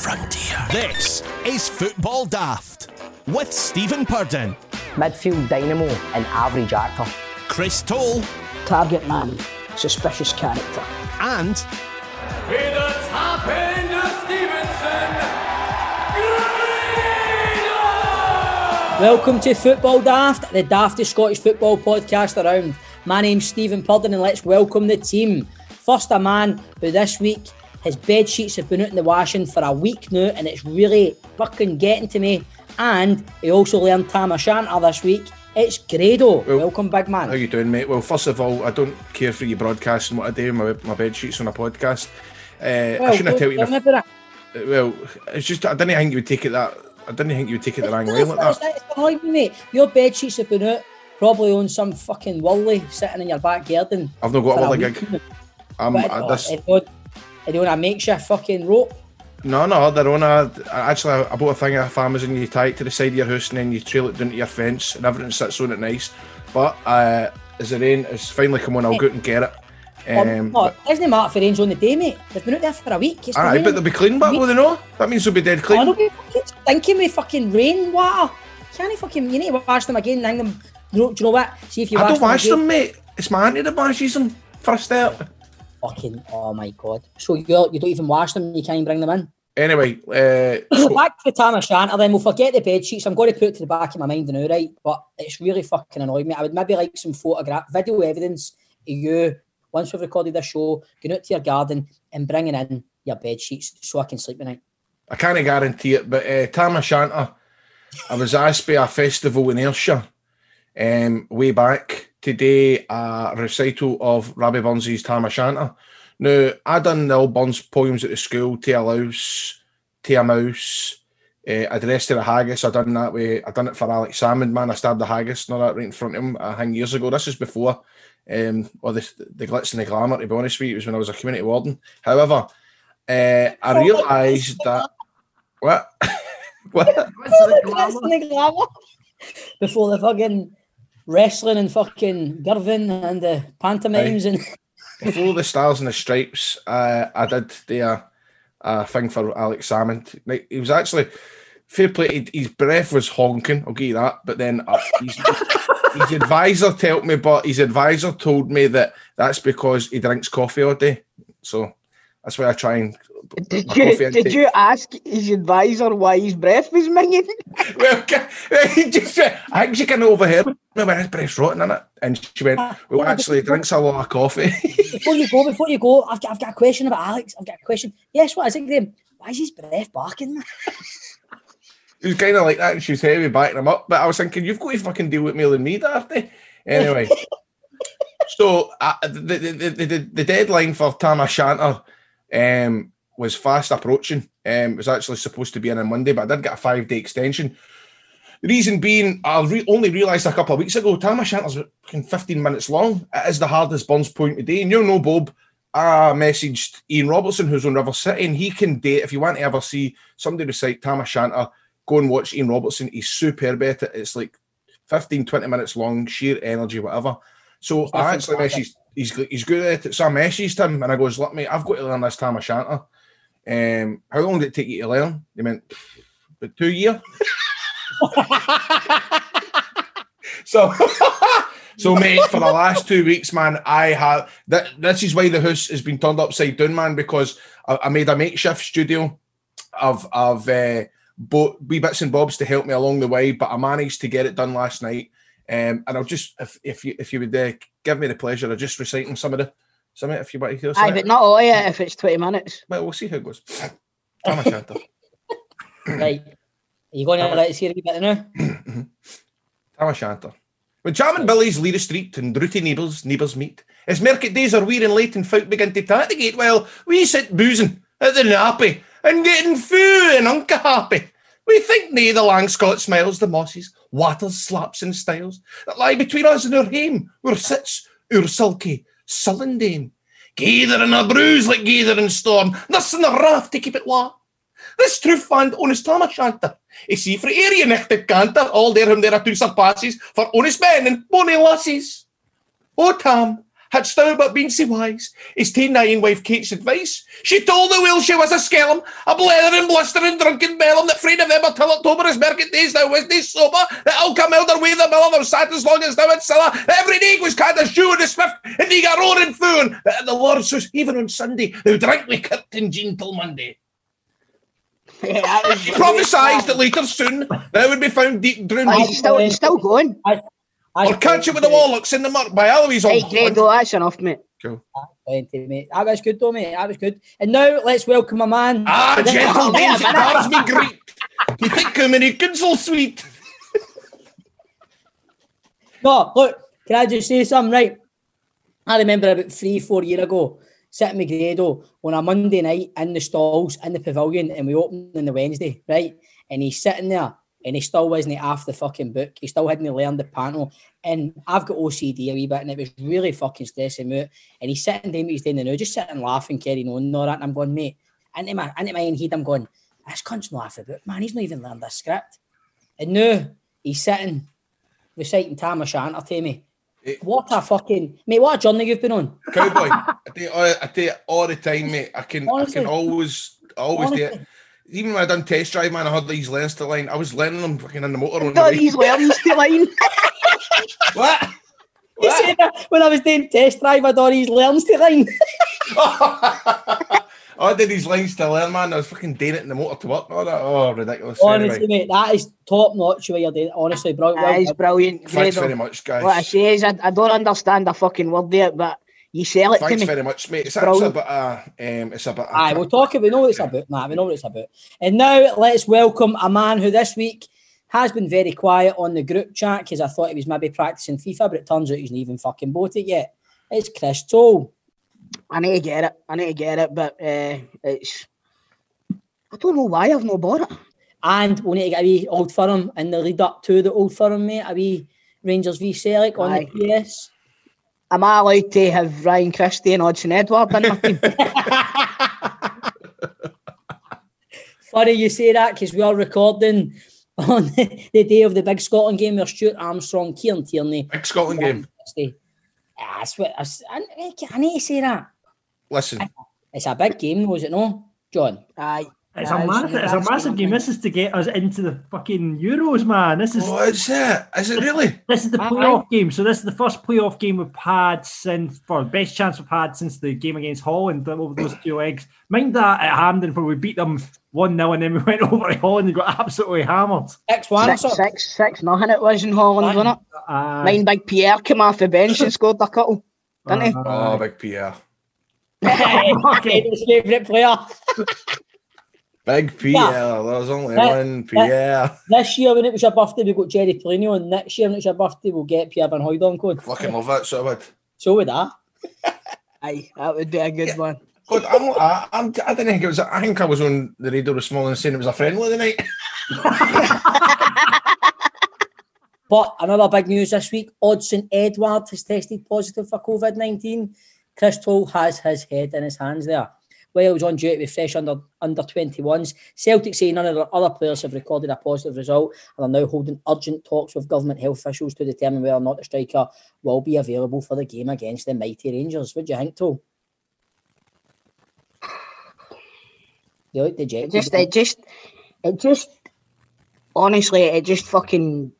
frontier. This is Football Daft with Stephen Purden, midfield dynamo and average actor. Chris Toll, target man, suspicious character. and To the top end of Stevenson, Welcome to Football Daft, the daftest Scottish football podcast around. My name's Stephen Purden and let's welcome the team. First, a man who this week his bed sheets have been out in the washing for a week now and it's really fucking getting to me. And he also learned Tam O'Shanter this week. It's Grado. Well, welcome, big man. How you doing, mate? Well, first of all, I don't care for you broadcasting what I do, my, my bed sheets on a podcast. Uh, I shouldn't have tell you. tell me the- about it. well, it's just I didn't think you would take it that. I didn't think you would take it the wrong way like that. it's annoying me, mate. Your bed sheets have been out probably on some fucking wally sitting in your back garden. I've not got a week. gig. I'm I, this, don't- it don't a makeshift fucking rope. no, no, they're on a. Actually, I bought a thing of Amazon. You tie it to the side of your house and then you trail it down to your fence, and everything sits on it nice. But uh, as the rain has finally come on, I'll go out and get it. Um, oh, isn't it matter for rains on the day, mate? They've been out there for a week. It's Aye, but they'll be clean, but will they know? That means they'll be dead Oh, clean. they'll be fucking stinking with fucking rain water. Can't you fucking? You need to wash them again and hang them. Do you know, do you know what? See if you I wash don't wash again. them, mate. It's my auntie that washes them for a start. Fucking. Oh my god. So you you don't even wash them. You can't even bring them in. Anyway, uh, so- Back to the Tam O'Shanter, then we'll forget the bed sheets. I'm going to put it to the back of my mind now, right? But it's really fucking annoyed me. I would maybe like some photograph, video evidence of you once we've recorded this show, going out to your garden and bringing in your bed sheets so I can sleep at night. I can't guarantee it, but uh, Tam O'Shanter, I was asked by a festival in Ayrshire um, way back today, a recital of Rabbie Burns's Tam O'Shanter. Now, I done the old Burns poems at the school, to a louse, to a mouse, uh, addressed to the haggis. I done that way. I done it for Alex Salmond, man. I stabbed the haggis, not that right in front of him, I think years ago. This is before um, or the, the glitz and the glamour, to be honest with you. It was when I was a community warden. However, uh, I realised that. What? what? Before the, the glamour. Before the fucking wrestling and fucking Girvin and the pantomimes and Before the Stars and the Stripes, uh, I did the uh, uh, thing for Alex Salmond. Like, he was actually fair play. His breath was honking. I'll give you that. But then uh, his, his advisor told me, but his advisor told me that that's because he drinks coffee all day. So that's why I try and. Did you did you ask his advisor why his breath was minging? well, he just, I think she kind of overheard me when his breath's rotten in it, and she went, "Well, actually, he drinks a lot of coffee." before you go, before you go, I've got, I've got a question about Alex. I've got a question. Yes, what is it, Graham? Why is his breath barking? It was kind of like that, and she was heavy backing him up. But I was thinking, you've got to fucking deal with me than me, Daphne. Anyway, so uh, the, the, the, the, the deadline for Tam O'Shanter um, was fast approaching. Um, it was actually supposed to be in on Monday, but I did get a five day extension. The reason being, I re- only realised a couple of weeks ago, Tam O'Shanter's 15 minutes long. It is the hardest Burns point today. And you know, Bob, I messaged Ian Robertson, who's on River City, and he can date, if you want to ever see somebody recite Tam O'Shanter, go and watch Ian Robertson. He's superb at it. It's like 15, 20 minutes long, sheer energy, whatever. So I actually messaged, he's, he's good at it. So I messaged him and I goes, Look, mate, I've got to learn this Tam O'Shanter. Um, how long did it take you to learn? He went, about two years. so, so mate, for the last two weeks, man, I have that. This is why the house has been turned upside down, man, because I, I made a makeshift studio of of uh, bo- wee bits and bobs to help me along the way, but I managed to get it done last night. Um, and I'll just if if you if you would uh, give me the pleasure of just reciting some of the some of it if you want to hear some Aye, but not all of it if it's twenty minutes. Well, we'll see how it goes. Tam O'Shanter. right. Are you going to let us hear a wee bit now? Tam O'Shanter. When Jam and Billy's lead a street and rooty neighbours, neighbours meet, as market days are wearing late and folk begin to tatigate, well, we sit boozing at the nappy and getting foo and unca happy. We think nae the Langscott smiles, the mosses, waters, slaps and styles that lie between us and our hame, where sits our sulky, sullen dame. Gather in a bruise like gather in storm, in the raft to keep it warm. This truth fand honest Tam O'Shanter. I see for area nechtig canter, all there whom there are two surpasses for honest men and bonny lassies. Oh Tam, Hadst thou but been so wise, is ta'en thy own wife Kate's advice. She told the will she was a skellum, a blethering, blustering, drunken bellum, that frae November till October is market days, thou was thee sober, that all come elder way the miller, thou sat as long as thou had siller, that every day was kind of shoe and a swift, and thee got roaring foon, that at the Lord's house, even on Sunday, thou drank with Kirkton Jean till Monday. Yeah, that He prophesied that later soon thou would be found deep drowned. Aye, he's still, he's still going. Or catch you with the Warlocks in the murk by Eloise Hey, Old. Grado, that's enough, mate. Plenty, mate. That was good, though, mate. That was good. And now let's welcome a man. Ah, to the- gentle wait a days, it minute. bars me great. You think how many kids so sweet? No, look, can I just say something, right? I remember about three, four years ago, sitting with Grado on a Monday night in the stalls in the pavilion, and we opened on the Wednesday, right? And he's sitting there, and he still wasn't half the fucking book. He still hadn't learned the panel. And I've got OCD a wee bit, and it was really fucking stressing me out. And he's sitting what he's doing the now, just sitting laughing, carrying on, and all that. And I'm going, mate, into my, into my own head, I'm going, this cunt's not half the book, man. He's not even learned this script. And now he's sitting reciting Tam O'Shanter to me. Eh. What a fucking mate! What a journey you've been on. Cowboy, I tell you, all- I tell you all the time, mate. I can, I can always, always do it. Honestly. Even when I done test drive, man, I had these learns to line. I was learning them fucking in the motor on the Got way. these worms to line. What? He What? said when I was doing test drive, I'd all these learns to line. Oh, I did these lines to learn, man. I was fucking doing it in the motor to work and all that. Oh, ridiculous. Honestly, Anyway, mate, that is top notch what you're doing. Honestly, bro. well That is brilliant. thanks Grado. very much, guys. What I say is, I, I don't understand a fucking word there, but you sell it to Thanks me. very much, mate. It's actually a Brilliant. bit, uh, um, it's a. Aye, we'll talk. We know what it's about. Nah, we know what it's about. And now let's welcome a man who this week has been very quiet on the group chat because I thought he was maybe practicing FIFA, but it turns out he's not even fucking bought it yet. It's Chris Toll. I need to get it. I need to get it, but uh, it's. I don't know why I've not bought it. And we need to get a wee Old Firm in the lead up to the Old Firm, mate. A wee Rangers v Celtic on Aye. the PS. Am I allowed to have Ryan Christie and Odsonne Edouard in my team? Funny you say that because we are recording on the day of the big Scotland game where Stuart Armstrong, Kieran Tierney. Big Scotland game. Ah, that's what I, s- I- I need to say that. Listen, It's a big game, was it no, John? Aye. It's Aye, a massive, it's a massive game. thing. This is to get us into the fucking Euros, man. This is what is it? Is it really? this is the Aye. playoff game. So this is the first playoff game we've had since, for best chance we've had since the game against Holland over those two legs. Mind that at Hampden where we beat them one 0 and then we went over to Holland and got absolutely hammered. Six one. Six, so- six, six, nothing it was in Holland, wasn't it? Uh, Mine big Pierre came off the bench and scored a couple, didn't he? Oh, big Pierre. okay. His favourite player. Big Pierre. There's only That- one Pierre. This year when it was your birthday, we got Jerry Pliny on. Next year when it's your birthday, we'll get Pierre Van Hooijdonk code. Fucking love that so bad. So with that. Aye, that would be a good Yeah. one. God, I'm, I, I'm, I didn't think it was. I think I was on the radio this morning saying it was a friendly the night. But another big news this week: Odsonne Edouard has tested positive for COVID nineteen. Chris Toll has his head in his hands there. While he was on duty with fresh under under 21s, Celtic say none of their other players have recorded a positive result and are now holding urgent talks with government health officials to determine whether or not the striker will be available for the game against the mighty Rangers. What do you think, Toll? You like the jet? It just, it just, it just, honestly, it just fucking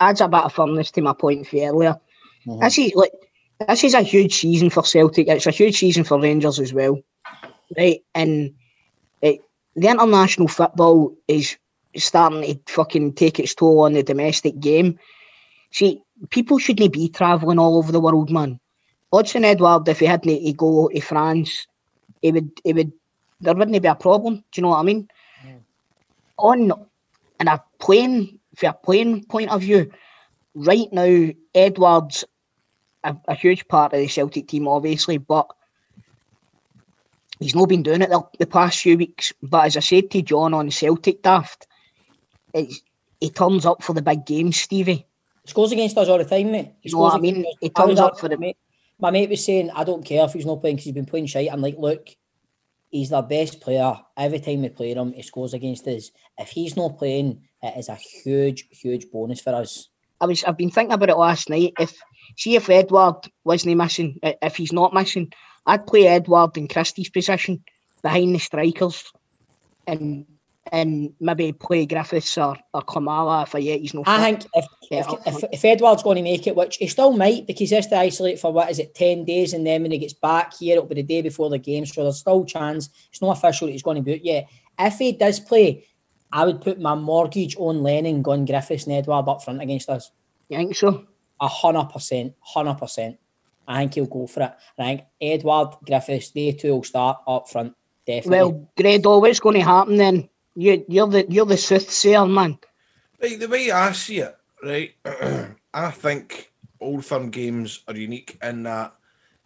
adds a bit of firmness to my point for earlier. Mhm. This is like, this is a huge season for Celtic. It's a huge season for Rangers as well, right? And it, the international football is starting to fucking take its toll on the domestic game. See, people shouldn't be travelling all over the world, man. Odsonne Edouard, if he hadn't to go to France, he would, he would there wouldn't be a problem. Do you know what I mean? Mm. On in a playing for a playing point of view, right now Edouards a, a huge part of the Celtic team, obviously, but he's not been doing it the, the past few weeks. But as I said to John on Celtic Daft, it's, he turns up for the big games, Stevie. He scores against us all the time, mate. He You know what I scores mean? He turns up up for the- mate. My mate was saying, I don't care if he's not playing because he's been playing shite. I'm like, look, he's the best player. Every time we play him, he scores against us. If he's not playing, it is a huge, huge bonus for us. I was I've been thinking about it last night. If see if Edouard wasn't missing, if he's not missing, I'd play Edouard in Christie's position behind the strikers, and and maybe play Griffiths or, or Klimala if I yet he's no. I think if, Yeah, if, if, if Edouard's going to make it, which he still might, because he has to isolate for what is it, 10 days, and then when he gets back here, it'll be the day before the game. So there's still chance. It's not official that he's going to be out yet. If he does play, I would put my mortgage on Lennon, Gun Griffiths, and Edouard up front against us. You think so? A hundred percent, hundred percent. I think he'll go for it. I think Edouard Griffiths, they two will start up front, definitely. Well, Grado, what's going to happen then? You, you're the you're the soothsayer, man. Like the way I see it, right? I think Old Firm games are unique in that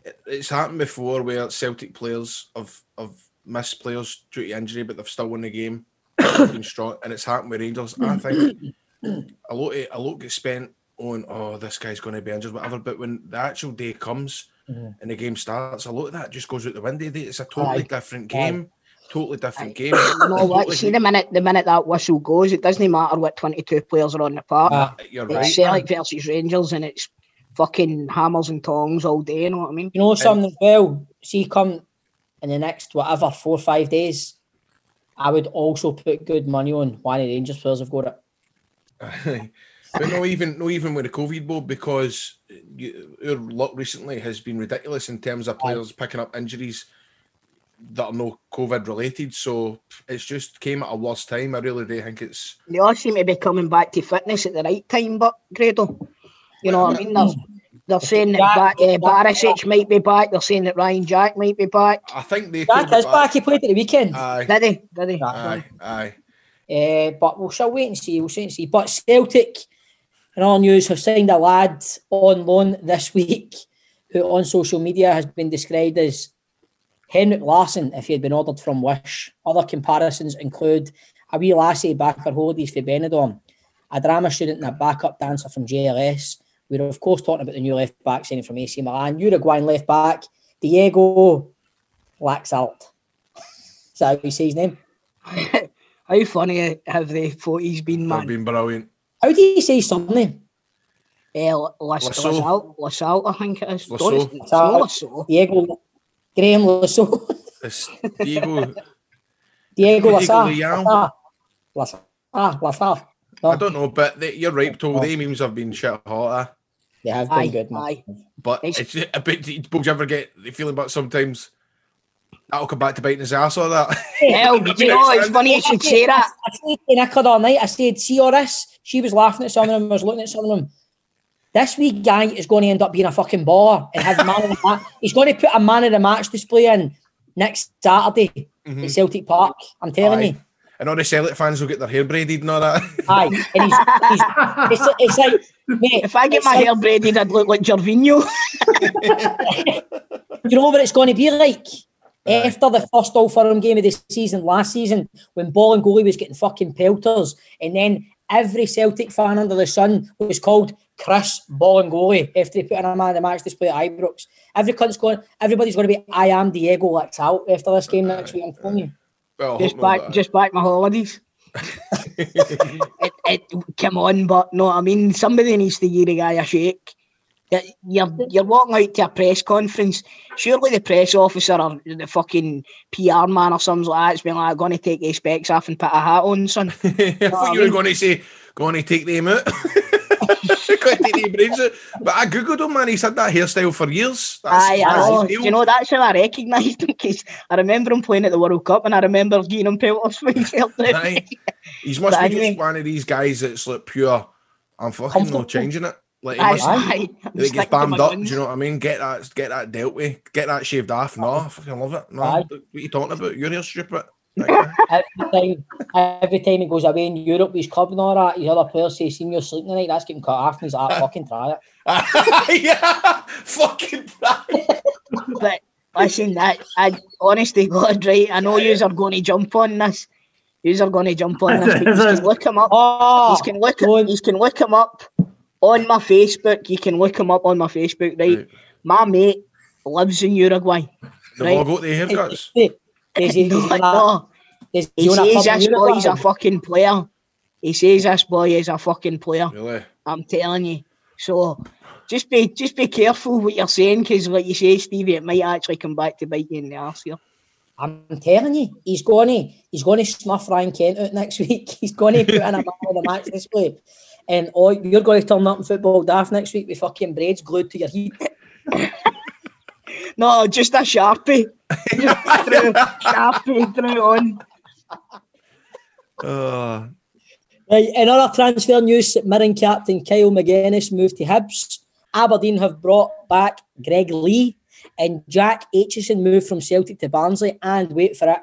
it- it's happened before where Celtic players have have missed players due to injury, but they've still won the game, been strong, and it's happened with Rangers. I think a lot of, a lot gets spent on oh this guy's going to be injured, whatever. But when the actual day comes and the game starts, a lot of that just goes out the window. It's a totally Aye. different game, totally different game. You know what? See the minute the minute that whistle goes, it doesn't matter what twenty two players are on the park. Ah, You're it's right. Celtic versus Rangers, and it's fucking hammers and tongs all day. You know what I mean? You know something as well? See, come in the next whatever four or five days, I would also put good money on one of the Rangers players have got it. but no, even no, even with the COVID board, because you, our luck recently has been ridiculous in terms of players picking up injuries that are no COVID related. So it's just came at a worse time. I really do think it's They all seem to be coming back to fitness at the right time, but Grado, you know what I mean? They're, they're saying that Jack- ba- uh, Barisic might be back. They're saying that Ryan Jack might be back. I think they Jack could is back. He played at the weekend. Aye, Did he? Did he? aye, aye. Uh, but we'll shall wait and see. We'll wait and see. But Celtic, in all news, have signed a lad on loan this week who on social media has been described as Henrik Larsson if he had been ordered from Wish. Other comparisons include a wee lassie back for holidays for Benidorm, a drama student and a backup dancer from JLS. We're of course talking about the new left back signing from AC Milan, Uruguayan left back, Diego Laxalt. Is that how you say his name? How funny have the photos been, They've man? been brilliant. How do you say something? surname? Eh, Las- Lasso. Lasalt, Lasalt, I think it is. Lasso. Don't- It's not Lasso. Diego Graham Lasso. It's Diego. Diego Diego Lassa. Leão. Ah, Lassa. No, I don't know, but they, you're right, Toll. The memes have been shit hot. eh? they have been Aye, good, man. aye. But It's- it's a bit. Would you ever get the feeling about sometimes that'll come back to biting his ass or that? Hell, do you know, it's funny you should say that. I said to Nicola the other night, I said, see all this? She was laughing at some of them, I was looking at some of them. This wee guy is going to end up being a fucking baller and have man of the match. He's going to put a man of the match display in next Saturday at Celtic Park. I'm telling Mm-hmm. Aye. you. And all the Celtic fans will get their hair braided and all that. Aye. And he's, he's it's, it's like, mate, If I get my like- hair braided, I'd look like Gervinho. you know what it's going to be like? After eh, the first Old Firm game of the season last season, when Ball and Goalie was getting fucking pelters, and then every Celtic fan under the sun was called Chris Ball and Goalie after they put in a man of the match display at Ibrox. Every cunt's going, everybody's going to be, I am Diego Laxalt after this game next week. I'm telling you. Well, Just hope back, but- just back my holidays. it, it, come on, but no, I mean, somebody needs to give the guy a shake. You're, you're walking out to a press conference. Surely the press officer or the fucking PR man or something like that's been like, going to take his specs off and put a hat on, son. I thought you were going to say, going to take them out. going to take the brains out. But I googled him, man. He's had that hairstyle for years. That's, Aye, I that's know. his Do you know, that's how I recognised him because I remember him playing at the World Cup and I remember giving him pelters for his hair. Aye. He's must But be anyway. just one of these guys that's like pure. I'm fucking not changing it. Like he Aye, must, aye. like Stick gets to bammed my up. Do you know what I mean? Get that, get that dealt with. Get that shaved off. No, I fucking love it. No, Aye. what are you talking about? You're your hair's stupid. Every time, every time he goes away in Europe, he's club and all that, his other players say, seen you sleeping tonight, that's getting cut off. And he's like, "Ah, fucking try it. yeah, fucking right. But listen, that I honestly God, right? I know yous are going to jump on this. Yous are going to jump on this. But you can look him up. Oh, You can look. don't- You can look him up on my Facebook. You can look him up on my Facebook, right? Right. My mate lives in Uruguay. They've Right. all got the haircuts. Does he, does he, no. does He own a says this Uruguay? boy's a fucking player. He says this boy is a fucking player. Really? I'm telling you. So just be just be careful what you're saying, because like you say, Stevie, it might actually come back to bite you in the arse here. I'm telling you, he's going to he's going to snuff Ryan Kent out next week. He's going to put in a man of the match display, and oh, you're going to turn up in football daft next week with fucking braids glued to your heat. No, just a sharpie. Just threw, sharpie threw on. Uh, Right, in other transfer news, Mirren captain Kyle Magennis moved to Hibs. Aberdeen have brought back Greg Leigh, and Jack Aitchison moved from Celtic to Barnsley. And wait for it,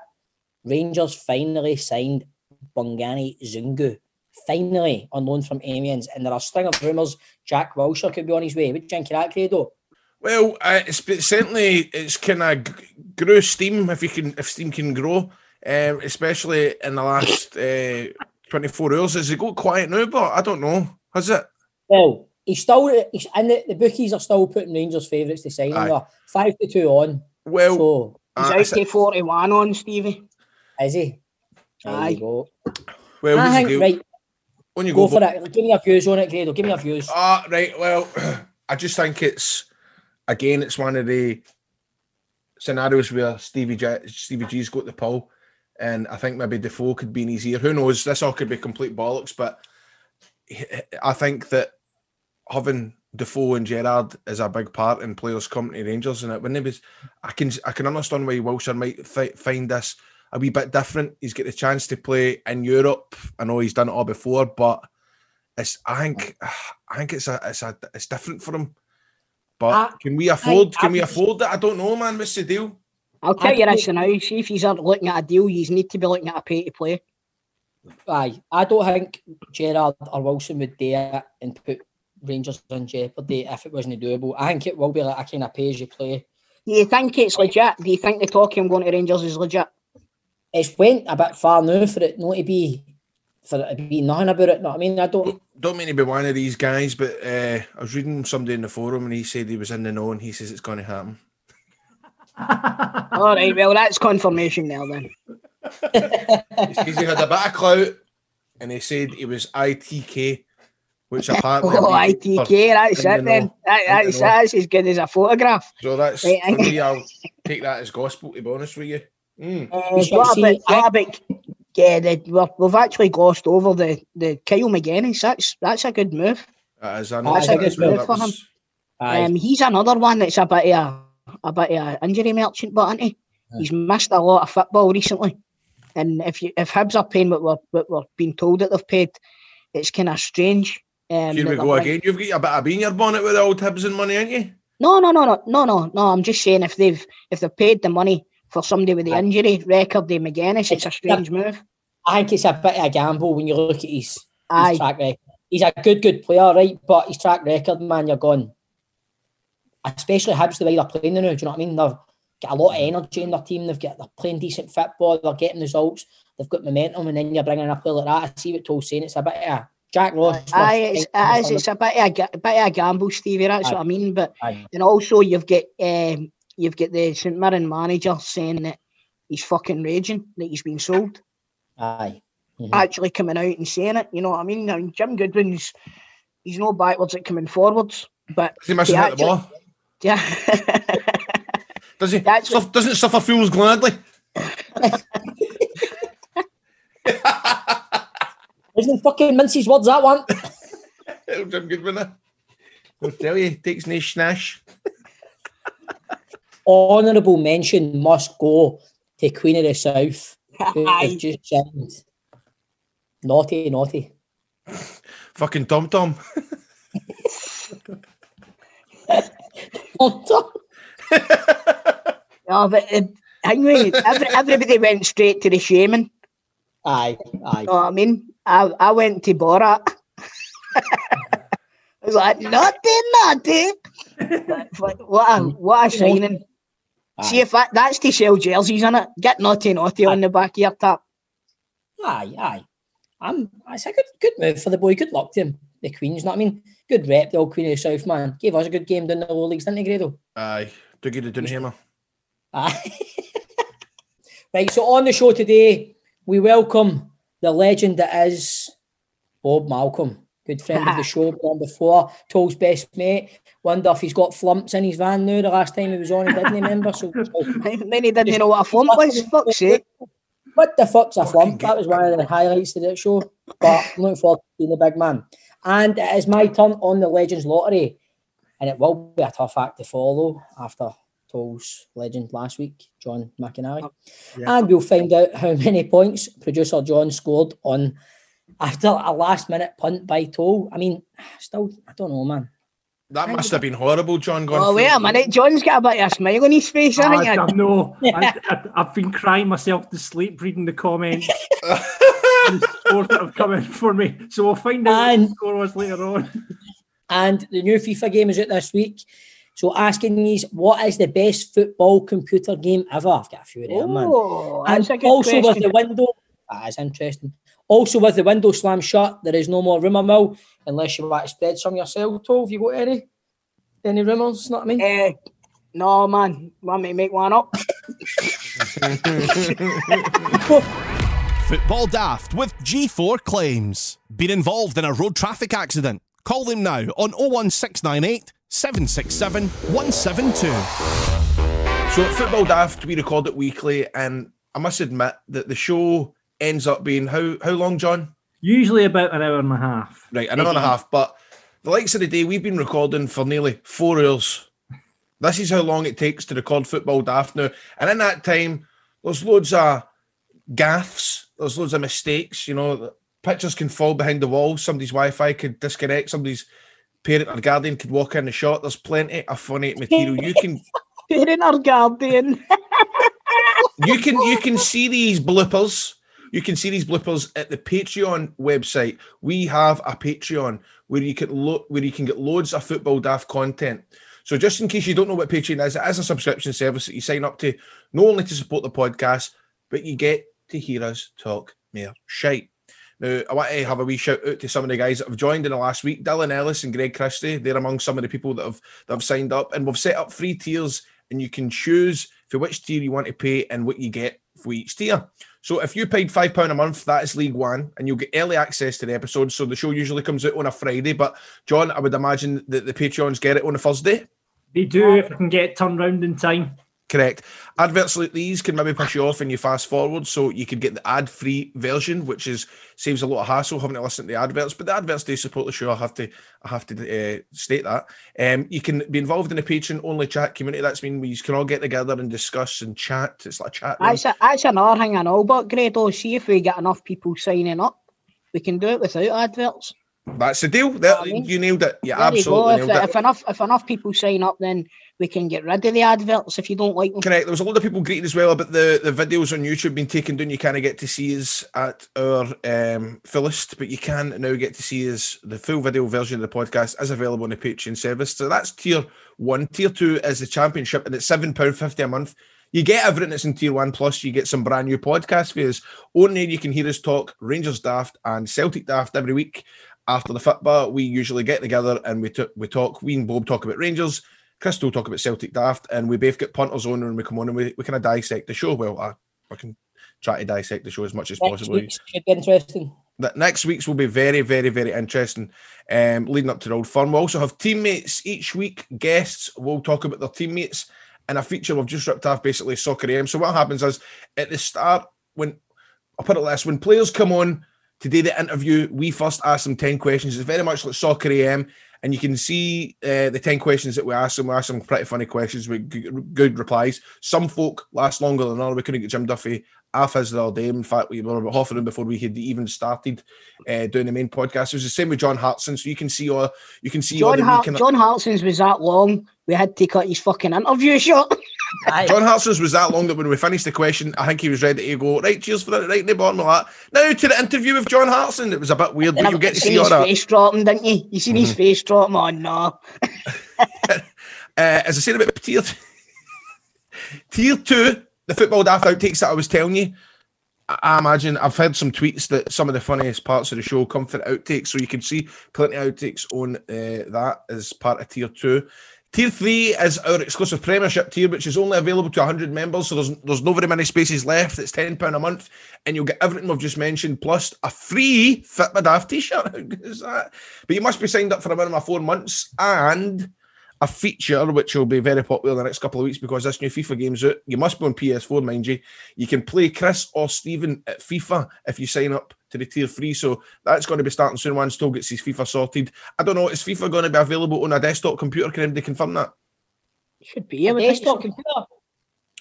Rangers finally signed Bongani Zungu. Finally on loan from Amiens, and there are a string of rumours Jack Wilshere could be on his way. What do you think of that, Grado? well, uh, it's but certainly it's kind of g- grew steam if you can if steam can grow, um, especially in the last uh, twenty four hours. Has it got quiet now? But I don't know. Has it? Well, he's still he's, and the, the bookies are still putting Rangers favourites to sign him. Five to two on. Well, So He's uh, out to 41 on, Stevie. is he? There Aye. you go. well, I who's think right. When you Go go, for it. Give me a views on it, Grado. Give me a views. Ah, right. Well, I just think it's again, it's one of the scenarios where Stevie G, Stevie G's got the pull, and I think maybe Defoe could be in his ear. Who knows? This all could be complete bollocks, but I think that having Defoe and Gerrard is a big part in players coming to Rangers, and it wouldn't be. I can I can understand why Wilshere might fi- find this a wee bit different. He's got the chance to play in Europe. I know he's done it all before, but it's I think I think it's a it's a it's different for him. But I- can we afford? Can we I- afford it? I don't know, man. What's the deal? I'll tell I you this think- now. See if he's not looking at a deal, you need to be looking at a pay to play. Aye, I don't think Gerrard or Wilson would dare and put Rangers in jeopardy if it wasn't doable. I think it will be like a kind of pay as you play. Do you think it's legit? Do you think the talk of him going to Rangers is legit? It's went a bit far now for it not to be for it to be nothing about it. know what I mean, I don't. Don't mean to be one of these guys, but uh, I was reading somebody in the forum and he said he was in the know and he says it's going to happen. All right, well, that's confirmation now then. Because he had a bit of clout and he said he was ITK, which apparently. Oh, ITK, that's in it then. know. That, that's, that's as good as a photograph. So that's for me. I'll take that as gospel. To be honest with you. Mm. Uh, You shall what see, about, I- yeah, the, we're, we've actually glossed over the, the Kyle Magennis. That's that's a good move. That is, That's a that good move for him. Um, he's another one that's a bit of a, a bit of a injury merchant, but isn't he? He's missed a lot of football recently. And if you if Hibs are paying what we're what we're being told that they've paid, it's kind of strange. Um, Here we go bringing- again. You've got a bit of bean in your bonnet with the old Hibs and money, ain't you? No, no, no, no, no, no, no. I'm just saying if they've if they've paid the money for somebody with the injury record, the Magennis, it's a strange move. I think it's a bit of a gamble when you look at his, his track record. He's a good, good player, right? But his track record, man, you're gone. Especially Hibs the way they're playing now. Do you know what I mean? They've got a lot of energy in their team. They've got they're playing decent football. They're getting results. They've got momentum, and then you're bringing in a player like that. I see what Toll's saying. It's a bit of a Jack Ross. aye, it's, it is, it's a bit of a, bit of a gamble, Stevie. That's Aye. what I mean. But Aye. and also you've got um, you've got the St Mirren manager saying that he's fucking raging that he's been sold. Aye. Mhm. Actually coming out and saying it. You know what I mean? Now Jim Goodwin's he's no backwards at coming forwards, but Is he missing Yeah, out the ball? yeah. Does he? That's Suff- doesn't suffer fools gladly. Isn't fucking Mincy's words that one? Little Jim Goodwin. eh? I'll tell you, takes no schnash. Honourable mention must go to Queen of the South. who Aye. has just signed. Naughty, naughty. Fucking Tom Tom. Yeah, but uh, hang on, every, everybody went straight to the shaming. aye, aye. You know what I mean? I, I went to Borat. I was like, naughty, naughty. But what- what a, what a signing. See if that, that's to sell jerseys in it. Get naughty, naughty on the back of your top. Aye, aye. I'm, it's a good, good move for the boy. Good luck to him. The Queens, know what I mean? Good rep, the old Queen of the South, man. Gave us a good game down the low leagues, didn't he, Grado? Aye, Dougie the Dunhammer. Aye. right, so on the show today, we welcome the legend that is Bob Malcolm. Good friend of the show, been on before, Toll's best mate. Wonder if he's got flumps in his van now. The last time he was on, he didn't remember. So, then he didn't know what a flump was. Fuck's sake. What the fuck's a flump? That was one of the highlights of that show. But I'm looking forward to being the big man. And it is my turn on the Legends Lottery. And it will be a tough act to follow after Toll's legend last week, John McInally. Yeah. And we'll find out how many points producer John scored on after a last minute punt by Toll. I mean, still, I don't know, man. That must have been horrible, John. Going Oh, wait a minute. John's got a bit of a smile on his face, I, hasn't I he? know. I, I, have been crying myself to sleep reading the comments. and the scores that have come in for me. So we'll find out what And- the score was later on. And the new FIFA game is out this week. So asking these, what is the best football computer game ever? I've got a few of them, man. Oh, And that's a good also with question. the window, ah, that is interesting. Also with the window slam shut, there is no more rumour mill unless you want to spread some yourself. Tove, you got any any rumours? Not me. Eh, no, man. Want me to make one up? Football Daft with G4 Claims. Been involved in a road traffic accident? Call them now on 01698 767 172. So at Football Daft, we record it weekly, and I must admit that the show ends up being how how long, John? Usually about an hour and a half. Right, an hour and a half. But the likes of the day, we've been recording for nearly four hours. This is how long it takes to record Football Daft now. And in that time, there's loads of gaffs, there's loads of mistakes. You know, pictures can fall behind the wall, somebody's Wi Fi could disconnect, somebody's parent or guardian could walk in the shot. There's plenty of funny material. You can Parent or guardian. you can you can see these bloopers. You can see these bloopers at the Patreon website. We have a Patreon where you can look where you can get loads of football daft content. So just in case you don't know what Patreon is, it is a subscription service that you sign up to, not only to support the podcast, but you get to hear us talk mere shite. Now, I want to have a wee shout out to some of the guys that have joined in the last week. Dylan Ellis and Greg Christie, they're among some of the people that have that have signed up. And we've set up three tiers, and you can choose for which tier you want to pay and what you get for each tier. So if you paid five pound a month, that is League One, and you'll get early access to the episodes. So the show usually comes out on a Friday. But John, I would imagine that the Patreons get it on a Thursday. They do if I can get it turned round in time. Correct. Adverts like these can maybe push you off and you fast forward, so you could get the ad-free version, which is saves a lot of hassle having to listen to the adverts. But the adverts do support the show. I have to, I have to uh, state that. Um, you can be involved in a patron only chat community. That's mean we can all get together and discuss and chat. It's like a chat. That's, a, that's another thing I know. But Grado, see if we get enough people signing up, we can do it without adverts. That's the deal. That, I mean, you nailed it. You There you absolutely If, it. if enough if enough people sign up, then we can get rid of the adverts if you don't like them. Correct. There was a lot of people greeting as well about the, the videos on YouTube being taken down. You kind of get to see us at our um, fullest, but you can now get to see us. The full video version of the podcast is available on the Patreon service. So that's tier one. Tier two is the championship, and it's seven pound fifty a month. You get everything that's in tier one, plus you get some brand new podcast videos. On there, you can hear us talk Rangers daft and Celtic daft every week. After the football, we usually get together and we t- we talk. We and Bob talk about Rangers. Crystal talk about Celtic daft, and we both get punters on and we come on and we, we kind of dissect the show. Well, I, I can try to dissect the show as much as Next possible. should be interesting. That next week's will be very, very, very interesting. Um, leading up to the old firm, we also have teammates each week. Guests will talk about their teammates, and a feature we've just ripped off basically soccer AM. So what happens is at the start when I'll put it this: when players come on to do the interview, we first ask them ten questions. It's very much like soccer AM. And you can see uh, the 10 questions that we asked them. We asked them pretty funny questions with g- good replies. Some folk last longer than others. We couldn't get Jim Duffy off his the other day. In fact, we were an hour before we had even started uh, doing the main podcast. It was the same with John Hartson. So you can see all you can see all John the Hart, kind of- John Hartson's was that long. We had to cut his fucking interview short. Aye. John Hartson's was that long that when we finished the question, I think he was ready to go, right, cheers for it, right the bottom of that. Now to the interview with John Hartson. It was a bit weird, but you'll get to see all his that. Mm-hmm. face dropping, didn't you? You seen his face dropping? Oh no. Uh, as I said about tier, two, tier two, the football daft outtakes that I was telling you. I imagine I've heard some tweets that some of the funniest parts of the show come for outtakes, so you can see plenty of outtakes on uh, that as part of tier two. Tier three is our exclusive Premiership tier, which is only available to 100 members. So there's there's no very many spaces left. It's 10 pound a month, and you'll get everything we've just mentioned, plus a free Fit My Daft T-shirt. But you must be signed up for a minimum of four months, and a feature which will be very popular in the next couple of weeks because this new FIFA game's out. You must be on PS4, mind you. You can play Chris or Stephen at FIFA if you sign up to the tier three. So that's going to be starting soon once Still gets his FIFA sorted. I don't know, is FIFA going to be available on a desktop computer? Can anybody confirm that? Should be. Yeah, with Desktop computer.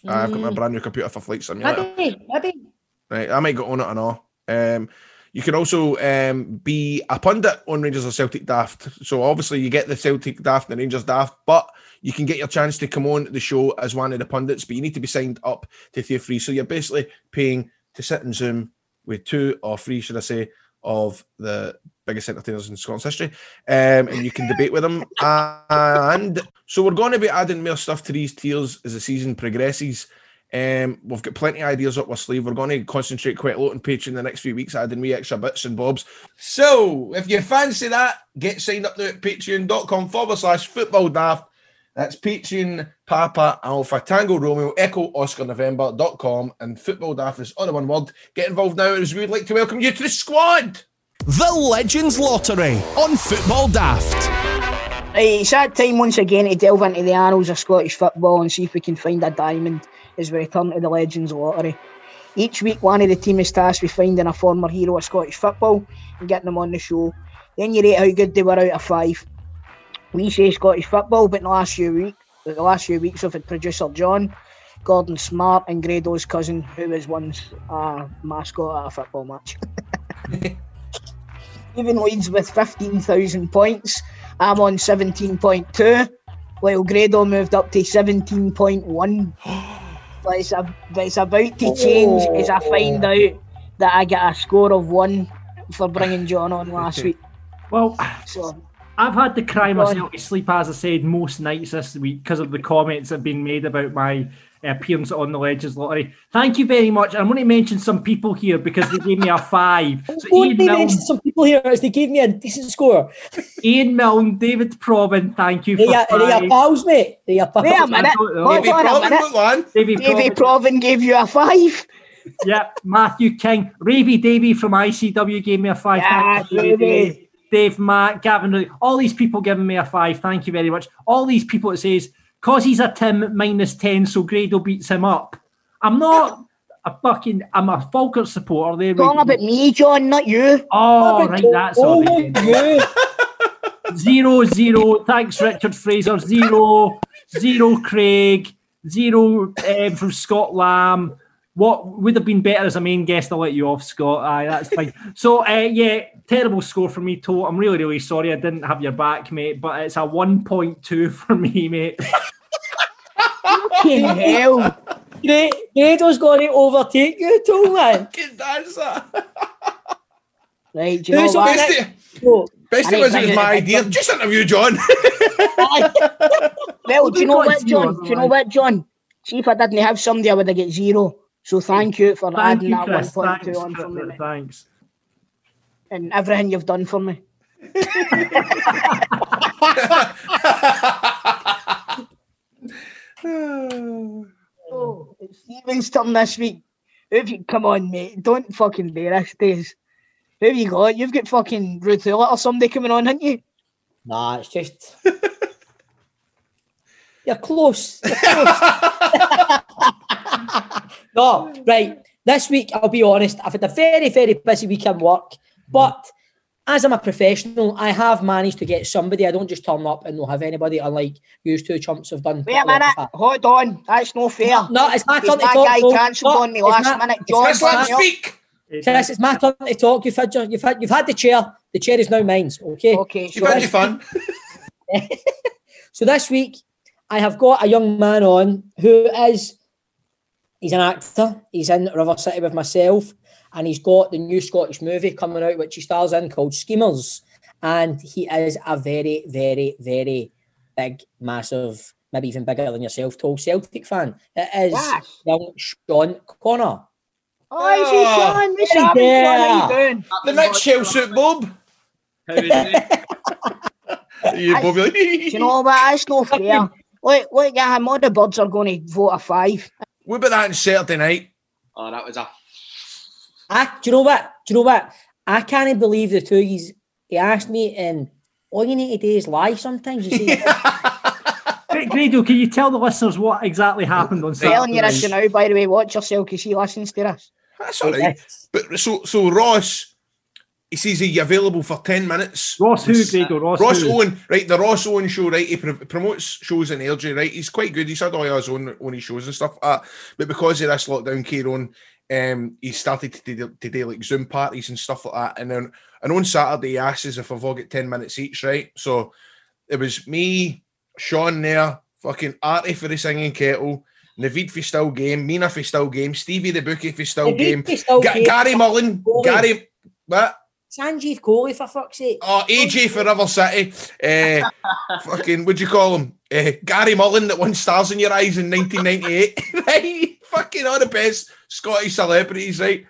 I've got my Mm. brand new computer for Flight Simulator. Maybe, maybe. Right, I might get on it or not. Um, you can also um, be a pundit on Rangers or Celtic Daft. So obviously you get the Celtic Daft and the Rangers Daft, but you can get your chance to come on the show as one of the pundits, but you need to be signed up to tier three. So you're basically paying to sit in Zoom with two or three, should I say, of the biggest entertainers in Scotland's history. Um, and you can debate with them. And so we're going to be adding more stuff to these tiers as the season progresses. Um, we've got plenty of ideas up our sleeve. We're going to concentrate quite a lot on Patreon the next few weeks, adding wee extra bits and bobs. So if you fancy that, get signed up now at patreon.com forward slash football daft. That's Patreon Papa Alpha Tango Romeo Echo Oscar November.com and football daft is all in one word. Get involved now as we would like to welcome you to the squad. The Legends Lottery on Football Daft. Right, it's that time once again to delve into the annals of Scottish football and see if we can find a diamond as we return to the Legends Lottery. Each week, one of the team is tasked with finding a former hero of Scottish football and getting them on the show. Then you rate how good they were out of five. We say Scottish football, but in the last few weeks, the last few weeks, we've had producer John, Gordon Smart, and Grado's cousin, who was once a mascot at a football match. Even leads with 15,000 points. I'm on 17.2, while Grado moved up to 17.1. but, it's a, but it's about to change as I find oh. out that I get a score of one for bringing John on last week. Well, So I've had to cry Go on. myself to sleep, as I said, most nights this week because of the comments that have been made about my uh, appearance on the Legends Lottery. Thank you very much. I'm going to mention some people here because they gave me a five. So Don't Ian they Milne, mention some people here as they gave me a decent score. Ian Milne, David Provan, thank you They for are, they are pals, mate. They are pals. wait a minute, hold on a Provan, minute. look, man. David Davy Provan, Provan gave you a five. yeah, Matthew King, Ravy Davy from ICW gave me a five. Yeah, Thank you, Davey. Davey. Dave, Matt, Gavin, all these people giving me a five. Thank you very much. All these people that says, cause he's a Tim minus 10, so Grado beats him up. I'm not a fucking, I'm a Falkirk supporter. There we Talking go. about me, John, not you. Oh, right, that's all. Oh, they did. you. Zero, zero. Thanks, Richard Fraser. Zero, zero, Craig. Zero um, from Scott Lamb. What would have been better as a main guest? I'll let you off, Scott. Aye, that's fine. So, uh, yeah, terrible score for me, To. I'm really, really sorry I didn't have your back, mate, but it's a 1.2 for me, mate. Fucking hell. Gra- Grado's going to overtake you, too, man. Good dancer. Right, do you know Who's on what? the Best, Oh, best I it was, it was my I- idea. Just interview John. Well, do you know what, John? Do you know what, John? See if I didn't have somebody, I would have get zero. So thank you for Thank adding you, that Chris. 1.2 Thanks, on for me, mate. Thanks. and everything you've done for me. Oh, it's Stephen's turn this week. Who have you come on, mate? Don't fucking do this, days. Who have you got? You've got fucking Ruth Hewlett or somebody coming on, haven't you? Nah, it's just. You're close. You're close. no, right. This week, I'll be honest, I've had a very, very busy week in work. But as I'm a professional, I have managed to get somebody. I don't just turn up and not have anybody, unlike you two chumps have done. Wait a minute. Hold on. That's no fair. No, it's my Is turn to that talk. guy folks. cancelled on me last my- minute? John, my Let's let him turn. Daniel. speak. Chris, it's my turn to talk. You've had, your- you've had, you've had the chair. The chair is now mine. Okay. Okay, You've so had this- your fun. So this week, I have got a young man on who is he's an actor. He's in River City with myself, and he's got the new Scottish movie coming out, which he stars in called Schemers. And he is a very, very, very big, massive, maybe even bigger than yourself, tall Celtic fan. It is Yes. young Sean Connor. Oh, is he oh, Sean? What's Hey, Sean? How yeah. you doing? The next shell suit, Bob. How is it? You Bobby like, Do you know what? That's no fair. Look, look, yeah, all the birds are going to vote a five. What about that on Saturday night? Oh, that was a I, do you know what? Do you know what? I can't believe the two of yous. He asked me, and all you need to do is lie sometimes. You see, Great, Grado, can you tell the listeners what exactly happened on Saturday? Telling you Saturday? this now, by the way, watch yourself because he listens to this. That's all right. But so so Ross, he says he's available for ten minutes. Ross who, Grado? Ross, Ross who? Owen, right? The Ross Owen show, right? He pr- promotes shows in Airdrie, right? He's quite good. He's had all his own own shows and stuff. Uh, but because of this lockdown, Kieran, um, he started to do, to do like Zoom parties and stuff like that. And then and on Saturday, he asked us if I've all got ten minutes each, right? So it was me, Sean there, fucking Artie for the singing kettle. Naveed for still game, Mina for still game, Stevie the bookie for still Naveed game, still Ga- game. Gary Mullen, Gary, what? Sanjeev Kohli, for fuck's sake. Oh, AJ for River City. Uh, fucking, what'd you call him? Uh, Gary Mullen that won Stars in Your Eyes in 1998. right? Fucking all the best Scottish celebrities, right?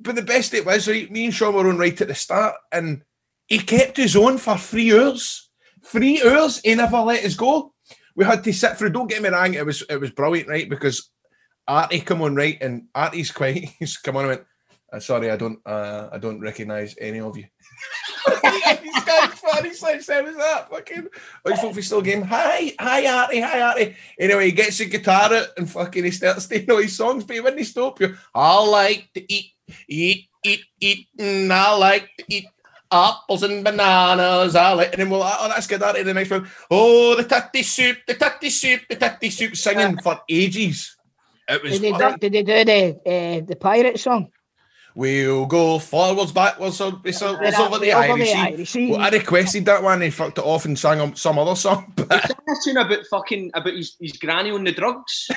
But the best it was, right? Me and Sean were on right at the start, and he kept his own for three hours. Three hours, he never let us go. We had to sit through. Don't get me wrong, it was it was brilliant, right? Because Artie come on right, and Artie's quite. He's come on and went. Uh, sorry, I don't. Uh, I don't recognise any of you. He's got funny like seven that fucking. I thought we still game. Hi, hi, Artie, hi, Artie. Anyway, he gets the guitar out and fucking he starts doing all his songs, but when he wouldn't stop you. I like to eat, eat, eat, eat, and I like to eat apples and bananas. I like, and then we're like, oh, that's good, Artie. The next one, oh, the tutty soup, the tutty soup, the tutty soup, singing for ages. It was. Did they, do, did they do the uh, the pirate song? We'll go forwards, backwards, so it's, o- it's Yeah, over the over the Irish Sea. Irish Well, I requested that one. He fucked it off and sang um, some other song. But Sang a tune about fucking about his, his granny on the drugs.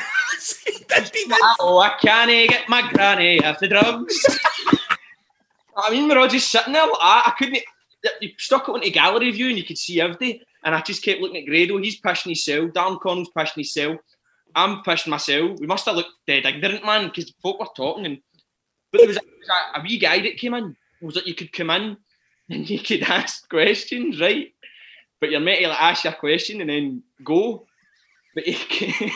he did, he did. oh, I can't get my granny off the drugs. I mean, we're all just sitting there. Like, I, I couldn't. You stuck it onto gallery view and you could see everything. And I just kept looking at Grado. He's pushing his cell. Dan Connell's pushing his cell. I'm pissing myself. We must have looked dead ignorant, man, because folk were talking. And but there was, a, was a, a wee guy that came in. It was that you could come in and you could ask questions, right? But you're meant to like, ask your question and then go. But he came,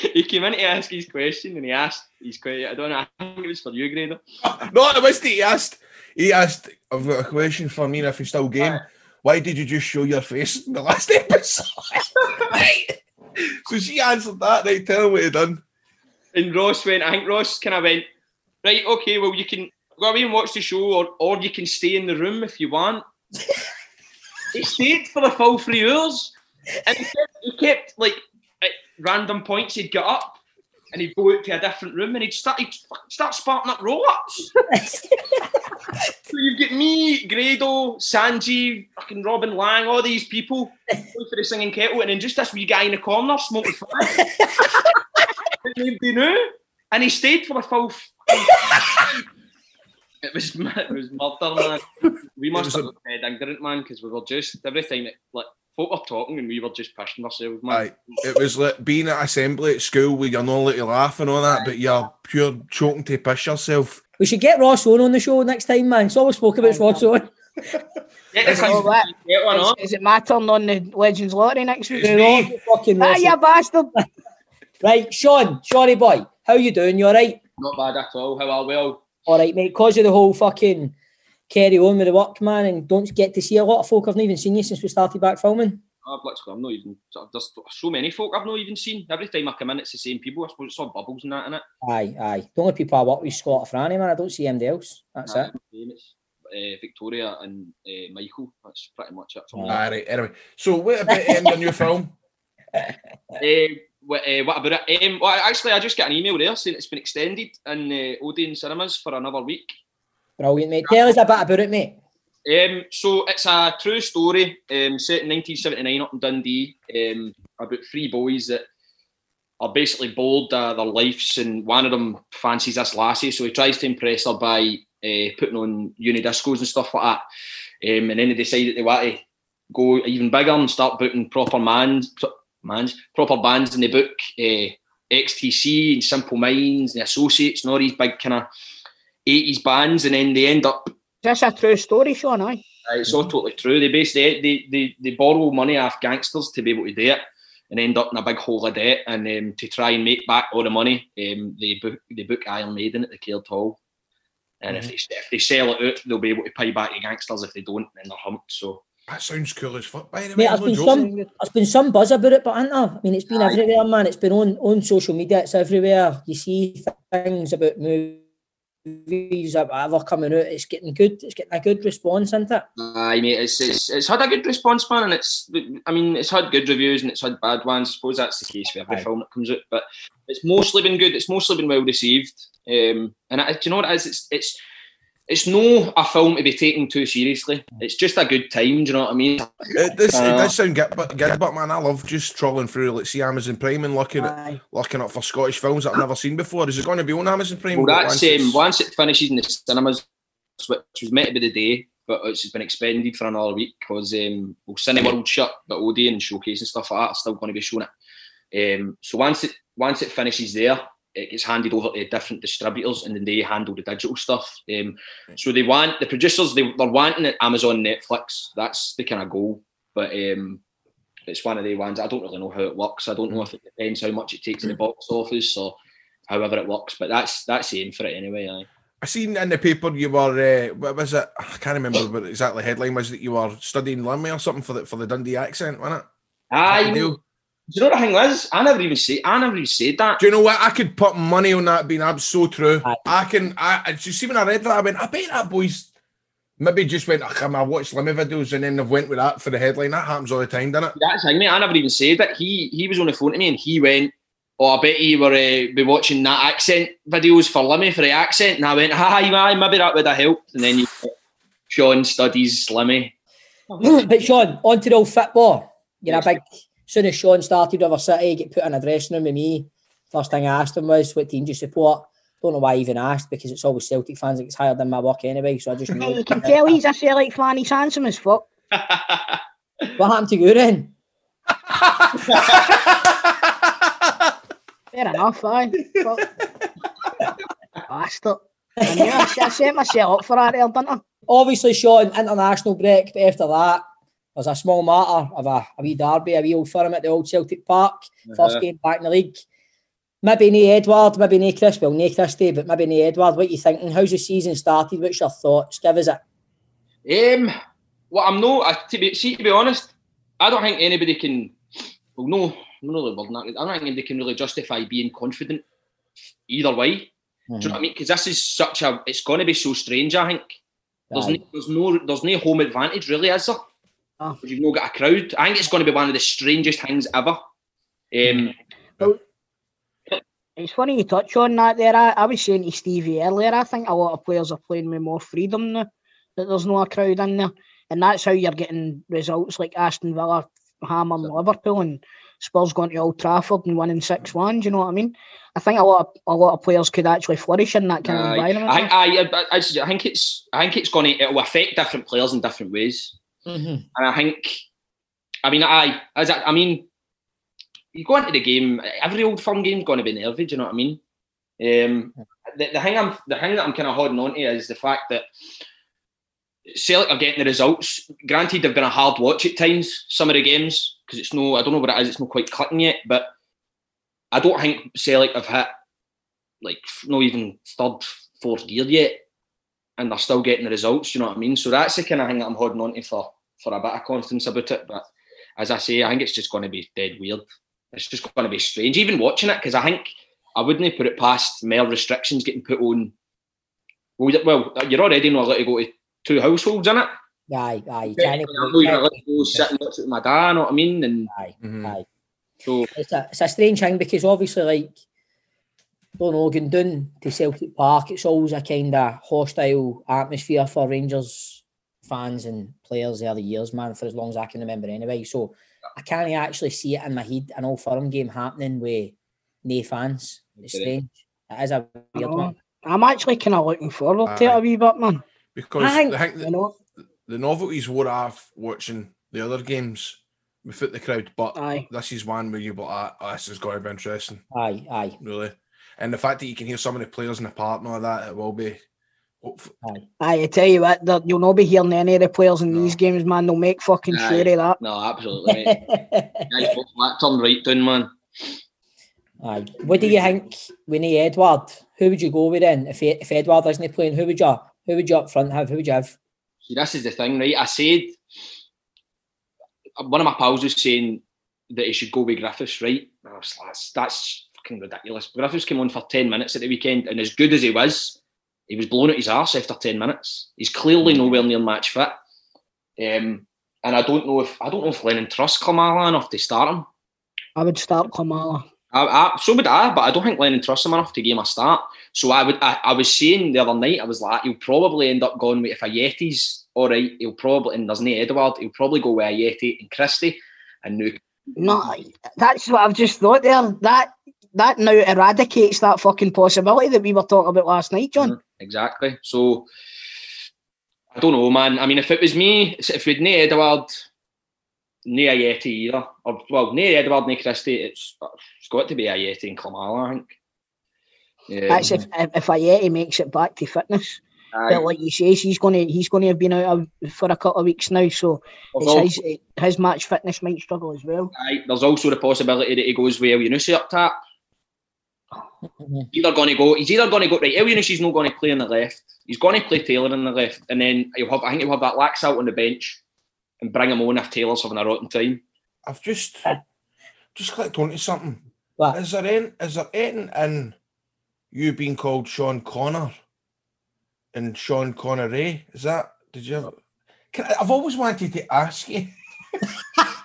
he came in to ask his question and he asked his question. I don't know. I think it was for you, Grado. No, it was he asked. He asked. I've got a question for me. If you still game, why did you just show your face in the last episode? right. So she answered that. Right, tell him what he done. And Ross went, I think Ross kind of went, right, okay, well, you can go away and watch the show or, or you can stay in the room if you want. he stayed for the full three hours and he kept, he kept like, at random points, he'd get up and he'd go out to a different room and he'd start, he'd start sparking up ups. so you've got me, Grado, Sanjeev, fucking Robin Lang, all these people going for the singing kettle, and then just this wee guy in the corner smoking. Nobody knew, and he stayed for the full. f- it was it was murder, man. We must was have a- looked dead ignorant, man, because we were just every time it, like folk were talking and we were just pushing ourselves, man. Aye. It was like being at assembly at school where you're not allowed to laugh and all that, but you're pure choking to piss yourself. We should get Ross Owen on the show next time, man. It's all we spoke about Ross Owen. Yeah, Oh, is- what? Is, is it my turn on the Legends Lottery next week? It's You're me. all fucking Ah, Ross you bastard! Right, Sean, sorry boy. How you doing? You all right? Not bad at all. How are we all? All right, mate. Because of the whole fucking carry on with the work, man, and don't get to see a lot of folk. I've not even seen you since we started back filming. I've literally, I'm not even. There's so many folk I've not even seen. Every time I come in, it's the same people. I suppose it's all bubbles and that in it. Aye, aye. The only people I work with is Scott Franny, man. I don't see anybody else. That's it. It's, uh, Victoria and uh, Michael. That's pretty much it. For me. All right. Anyway, so what about the new film? Uh, what, uh, what about it? Um, well, actually, I just got an email there saying it's been extended in uh, Odeon Cinemas for another week. Brilliant, mate. Tell us a bit about it, mate. Um, so it's a true story um, set in 1979 up in Dundee um, about three boys that are basically bored of their lives, and one of them fancies this lassie, so he tries to impress her by uh, putting on uni discos and stuff like that. Um, and then they decide that they want to go even bigger and start booking proper mans, mans proper bands, in the book uh, XTC and Simple Minds and the Associates and all these big kind of 80s bands, and then they end up That's a true story, Sean? Aye. Uh, It's all totally true. They basically they, they they borrow money off gangsters to be able to do it, and end up in a big hole of debt. And um, to try and make back all the money, um, they book they book Iron Maiden at the Caird Hall. And if they if they sell it out, they'll be able to pay back the gangsters. If they don't, then they're humped. So That sounds cool as fuck. By the way, Mate, I'm there's no been some there's been some buzz about it, but ain't there? I mean, it's been everywhere, man. It's been on on social media. It's everywhere. You see things about movies or whatever coming out. It's getting good. It's getting a good response, isn't it? Aye, mate, it's, it's it's had a good response, man, and it's I mean it's had good reviews and it's had bad ones. I suppose that's the case with every Aye. film that comes out, but it's mostly been good. It's mostly been well received, um, and I, do you know what it is? It's it's it's no a film to be taken too seriously. It's just a good time. Do you know what I mean? It does, it Uh, does sound good, but good, but man, I love just trolling through, like, see Amazon Prime and looking at looking up for Scottish films that I've never seen before. Is it going to be on Amazon Prime? Well, that's once um, once it finishes in the cinemas, which was meant to be the day, but it's been expanded for another week because um, well, Cineworld shut, but Odeon and Showcase and stuff like that are still going to be showing it. Um, so once it once it finishes there, it gets handed over to different distributors, and then they handle the digital stuff. Um, so they want the producers they, they're wanting it Amazon, Netflix. That's the kind of goal, but um, it's one of the ones I don't really know how it works. I don't know if it depends how much it takes in the box office or however it works, but that's that's the aim for it anyway. Aye. I seen in the paper you were uh, what was it? I can't remember what exactly headline was that you were studying Limmy or something for the for the Dundee accent, wasn't it? Aye, you know, do you know what the thing was? I never even say I never even said that. Do you know what? I could put money on that being abs so true. Aye. I can. I, I you see when I read that, I went, I bet that boys maybe just went. "Ugh, I watched Limmy videos and then they've went with that for the headline. That happens all the time, doesn't it? That's the thing, mate. I never even said that. He he was on the phone to me and he went, "Oh, I bet you were uh, be watching that accent videos for Limmy for the accent." And I went, "Hi, aye, maybe that would have helped." And then you, Sean studies Limmy. but Sean, on to the old football. You're a big. Soon as Sean started with our City, get put in a dressing room with me. First thing I asked him was, "What team do you support?" Don't know why I even asked because it's always Celtic fans that gets hired in my work anyway. So I just Hey, knew. you can tell he's a Celtic fan. He's handsome as fuck. What happened to Guren? Fair enough, aye. Bastard. I knew I, I set myself up for that there, didn't I? Obviously, Sean, international break, but after that, there's a small matter of a, a wee derby, a wee old firm at the old Celtic Park. First Uh-huh. game back in the league. Maybe no Edouard, maybe no Chris, well, no Christie, but maybe no Edouard. What are you thinking? How's the season started? What's your thoughts? Give us it. Um, well, I'm no. I, to be see, to be honest, I don't think anybody can. Well, no, no, really, well, not, I don't think anybody can really justify being confident either way. Do you know what I mean? Because this is such a. It's going to be so strange. I think there's no, there's no there's no home advantage really, is there? 'Cause You've not got a crowd. I think it's going to be one of the strangest things ever. Um, It's funny you touch on that there. I, I was saying to Stevie earlier, I think a lot of players are playing with more freedom now, that there's no a crowd in there. And that's how you're getting results like Aston Villa hammering Liverpool and Spurs going to Old Trafford and winning 6 1. Do you know what I mean? I think a lot of a lot of players could actually flourish in that kind of environment. I, I, I, I, I think it's I think it's going to it will affect different players in different ways, and I think I mean I as I, I mean you go into the game every old firm game's going to be nervy. Do you know what I mean? Um, the, the thing I'm the thing that I'm kind of holding on to is the fact that Celtic are getting the results. Granted, they've been a hard watch at times. Some of the games because it's no I don't know what it is. It's not quite clicking yet, but I don't think Celtic have hit like not even third, fourth gear yet, and they're still getting the results. You know what I mean? So that's the kind of thing that I'm holding on to for for a bit of confidence about it. But as I say, I think it's just going to be dead weird. It's just going to be strange, even watching it, because I think I wouldn't put it past more restrictions getting put on. Well, you- well, you're already not allowed to go to two households, in it. Aye, aye. You Yeah, can't you're not allowed to go sit and watch it with my dad. You know what I mean? And Aye, Mhm. aye. so It's a, it's a strange thing because obviously, like, don't know, down to Celtic Park, it's always a kind of hostile atmosphere for Rangers fans and players there the years, man, for as long as I can remember anyway. So I can't actually see it in my head, an old firm game happening with no fans. It's strange. It is a weird know. one. I'm actually kind of looking forward to it Aye. a wee bit, man. Because I think- I think You the, know? the novelties wore off watching the other games without the crowd, but Aye. this is one where you're like, ah, oh, this is going to be interesting, Aye, aye. really. And the fact that you can hear so many players in the park and all that, it will be Aye, I tell you what, there- you'll not be hearing any of the players in these games, man. They'll make fucking Aye. sure of that. No, absolutely. Mate. Guys, both that turn right down, man. Aye. What do you think we need Edouard? Who would you go with then? If if Edouard isn't playing, who would you who would you up front have? Who would you have? See, this is the thing, right? I said one of my pals was saying that he should go with Griffiths, right? I was like, That's that's fucking ridiculous. Griffiths came on for ten minutes at the weekend, and as good as he was, he was blown out his arse after ten minutes. He's clearly nowhere near match fit. Um, and I don't know if I don't know if Lennon trusts Klimala enough to start him. I would start Klimala. I, I, so would I, but I don't think Lennon trusts him enough to give him a start. So I would. I, I was saying the other night, I was like, he'll probably end up going with if Ajeti's all right. He'll probably and there's no Edouard. He'll probably go with Ajeti and Christie and Nuke. No, that's what I've just thought there. That that now eradicates that fucking possibility that we were talking about last night, John. Mm-hmm. Exactly. So I don't know, man. I mean, if it was me, if we'd no Edouard, no Ajeti either, or well, no Edouard, no Christie, it's it's got to be Ajeti and Klimala, I think. Yeah. That's if um, if, if Ajeti makes it back to fitness. Aye. But like you say, he's going to he's going to have been out of, for a couple of weeks now, so his, his match fitness might struggle as well. Aye, there's also the possibility that he goes with Elyounoussi up top. Mm-hmm. Either going to go, he's either going to go right. Elyounoussi's not going to play on the left. He's going to play Taylor on the left, and then he'll have. I think he'll have that Laxalt on the bench and bring him on if Taylor's having a rotten time. I've just uh, just clicked onto something. What? Is there any, is there anything in you being called Sean Connor and Sean Connery? Is that did you ever can, I- I've always wanted to ask you.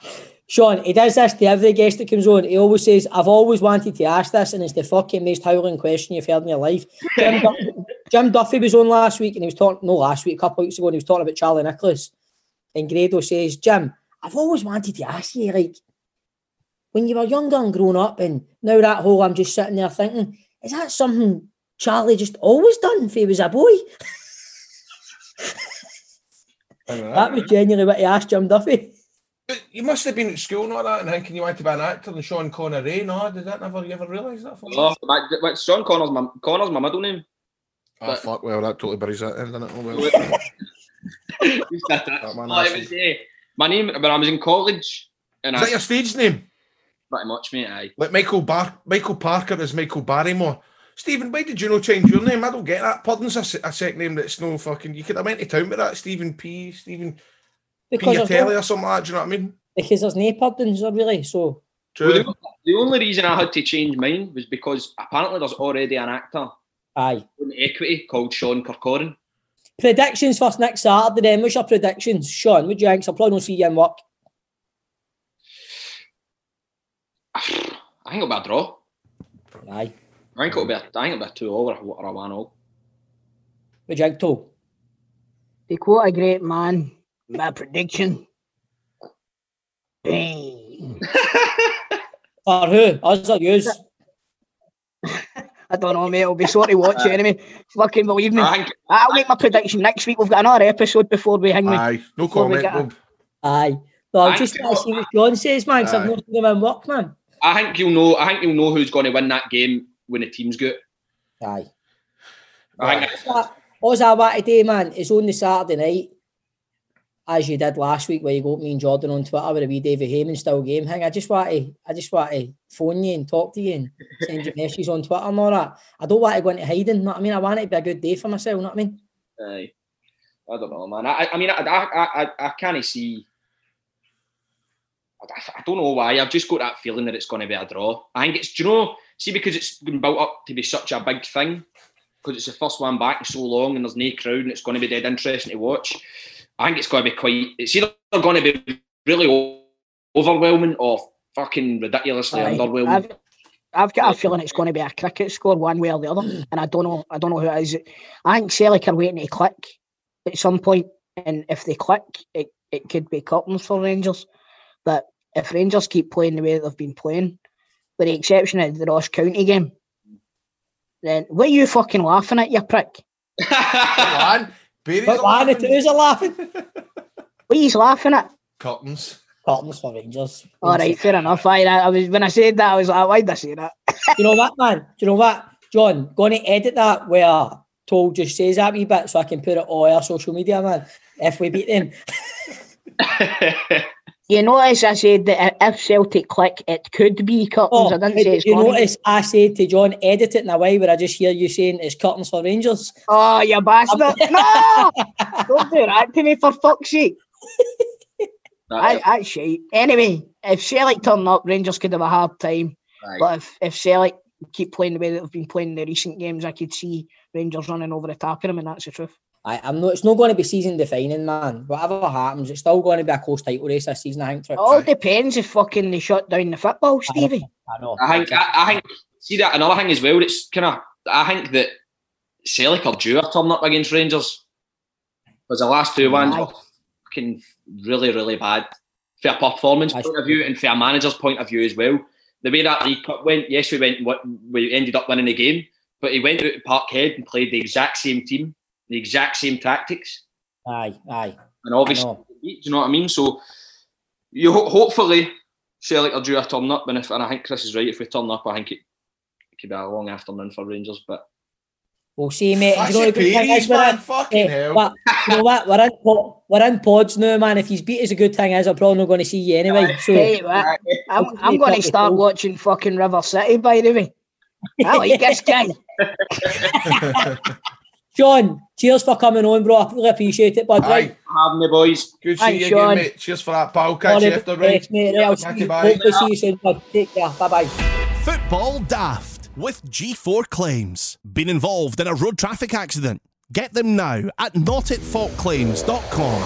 Sean, he does this to every guest that comes on. He always says, I've always wanted to ask this, and it's the fucking most howling question you've heard in your life. Jim, Du- Jim Duffy was on last week, and he was talking, no, last week, a couple of weeks ago, and he was talking about Charlie Nicholas. And Grado says, Jim, I've always wanted to ask you, like, when you were younger and grown up, and now that whole, I'm just sitting there thinking, is that something Charlie just always done if he was a boy? That was genuinely what he asked Jim Duffy. But you must have been at school and all that and thinking you wanted to be an actor and Sean Connery. No, did that never you ever realise that? For Oh, but, but Sean Connor's my Connor's my middle name. Oh, fuck, well, that totally buries that end, doesn't it? Oh, well. That? That man Oh, it was, my name when I was in college, and Is I that your stage name? pretty much mate. Aye. Like Michael Bar Michael Parker is Michael Barrymore. Stephen, why did you not change your name? I don't get that. Pudding's a, a second name that's no fucking. You could have went to town with that. Stephen P. Stephen Because there's Piatelli no- or something like that. Do you know what I mean? because there's no puddings, really. So True. Well, the, the only reason I had to change mine was because apparently there's already an actor aye. on Equity called Sean Corcoran. Predictions for next Saturday then. What's your predictions? Sean, what do you think? So I'll probably not see you in work. I think it'll be a draw. Aye. I think it'll be a, I think it'll be a two all or, or a one all. What do you think, Toe? To quote a great man, my prediction. Bang. For who? Us or yous? I don't know, mate. I'll be sorry to watch it anyway. Fucking believe me. I think I'll make my prediction next week. We've got another episode before we hang with. Aye, no Before we comment. get a- Bob. Aye. No, I'm just trying to see what Sean says, man, because I've not seen him in work, man. I think you'll know. I think you'll know who's going to win that game when the team's good. Aye. I think What all I want to do, man, is on the Saturday night, as you did last week, where you got me and Jordan on Twitter with a wee David Heyman style game thing. I just want to, I just want to phone you and talk to you and send you messages on Twitter and all that. I don't want to go into hiding. Know what I mean? I want it to be a good day for myself. Know what I mean? Aye. I don't know, man. I, I mean, I, I, I, I can't see. I, I don't know why. I've just got that feeling that it's going to be a draw. I think it's, do you know, see, because it's been built up to be such a big thing, because it's the first one back in so long and there's no crowd and it's going to be dead interesting to watch. I think it's going to be quite, it's either going to be really overwhelming or fucking ridiculously Aye. underwhelming. I've, I've got a feeling it's going to be a cricket score one way or the other, mm. and I don't know. I don't know who it is. I think Celtic are waiting to click at some point, and if they click, it, it could be curtains for Rangers. But if Rangers keep playing the way they've been playing, with the exception of the Ross County game, then what are you fucking laughing at, you prick? Come on. Barry's But why the laughing. twos are laughing? What are you laughing at? Cottons. Cottons for Rangers. All right, fair enough. I, I was when I said that, I was like, why'd I say that? you know what, man? Do you know what, John? Going to edit that where told just says that wee bit so I can put it all our social media, man. If we beat them. You notice I said that if Celtic click, it could be curtains. Oh, I didn't say it's you gonna notice I said to John, edit it in a way where I just hear you saying it's curtains for Rangers. Oh, you bastard! no, don't do that to me for fuck's sake. I, I shite. Anyway, if Celtic turn up, Rangers could have a hard time. Right. But if, if Celtic keep playing the way that they've been playing in the recent games, I could see Rangers running over the top of them, and that's the truth. I, I'm not. It's not going to be season defining, man. Whatever happens, it's still going to be a close title race this season. I think. It all depends if fucking they shut down the football, Stevie. I know. I think I, I think see that another thing as well. It's kind of I think that Celtic or due a turn up against Rangers because the last two ones Aye. were fucking really really bad. For a performance Aye. point of view and for a manager's point of view as well. The way that League Cup went, yes, we went. what- We ended up winning the game, but he went out to Parkhead and played the exact same team, the exact same tactics, Aye, aye. and obviously, know. do you know what I mean? So, you ho- hopefully Celtic are due a turn up, and if and I think Chris is right. If we turn up, I think it, it could be a long afternoon for Rangers. But We'll see, mate. That's you know your thing is man. in- Fucking hell. but you know what? We're in, po- we're in pods now, man. If he's beat us, a good thing is I'm probably not going to see you anyway. So Hey, what? I'm, I'm going to start pool. watching fucking River City, by the way. I like this guy. John, cheers for coming on, bro. I really appreciate it, bud. Aye. Right. having the boys, Good to Thanks, see you again, Sean. mate. Cheers for that, pal. Catch you after, right? best, mate. Right, I'll see Thank you. you, bye. Hopefully see you soon, bud. Take care. Bye bye. Football Daft with G4 Claims. Been involved in a road traffic accident? Get them now at notitfaultclaims.com.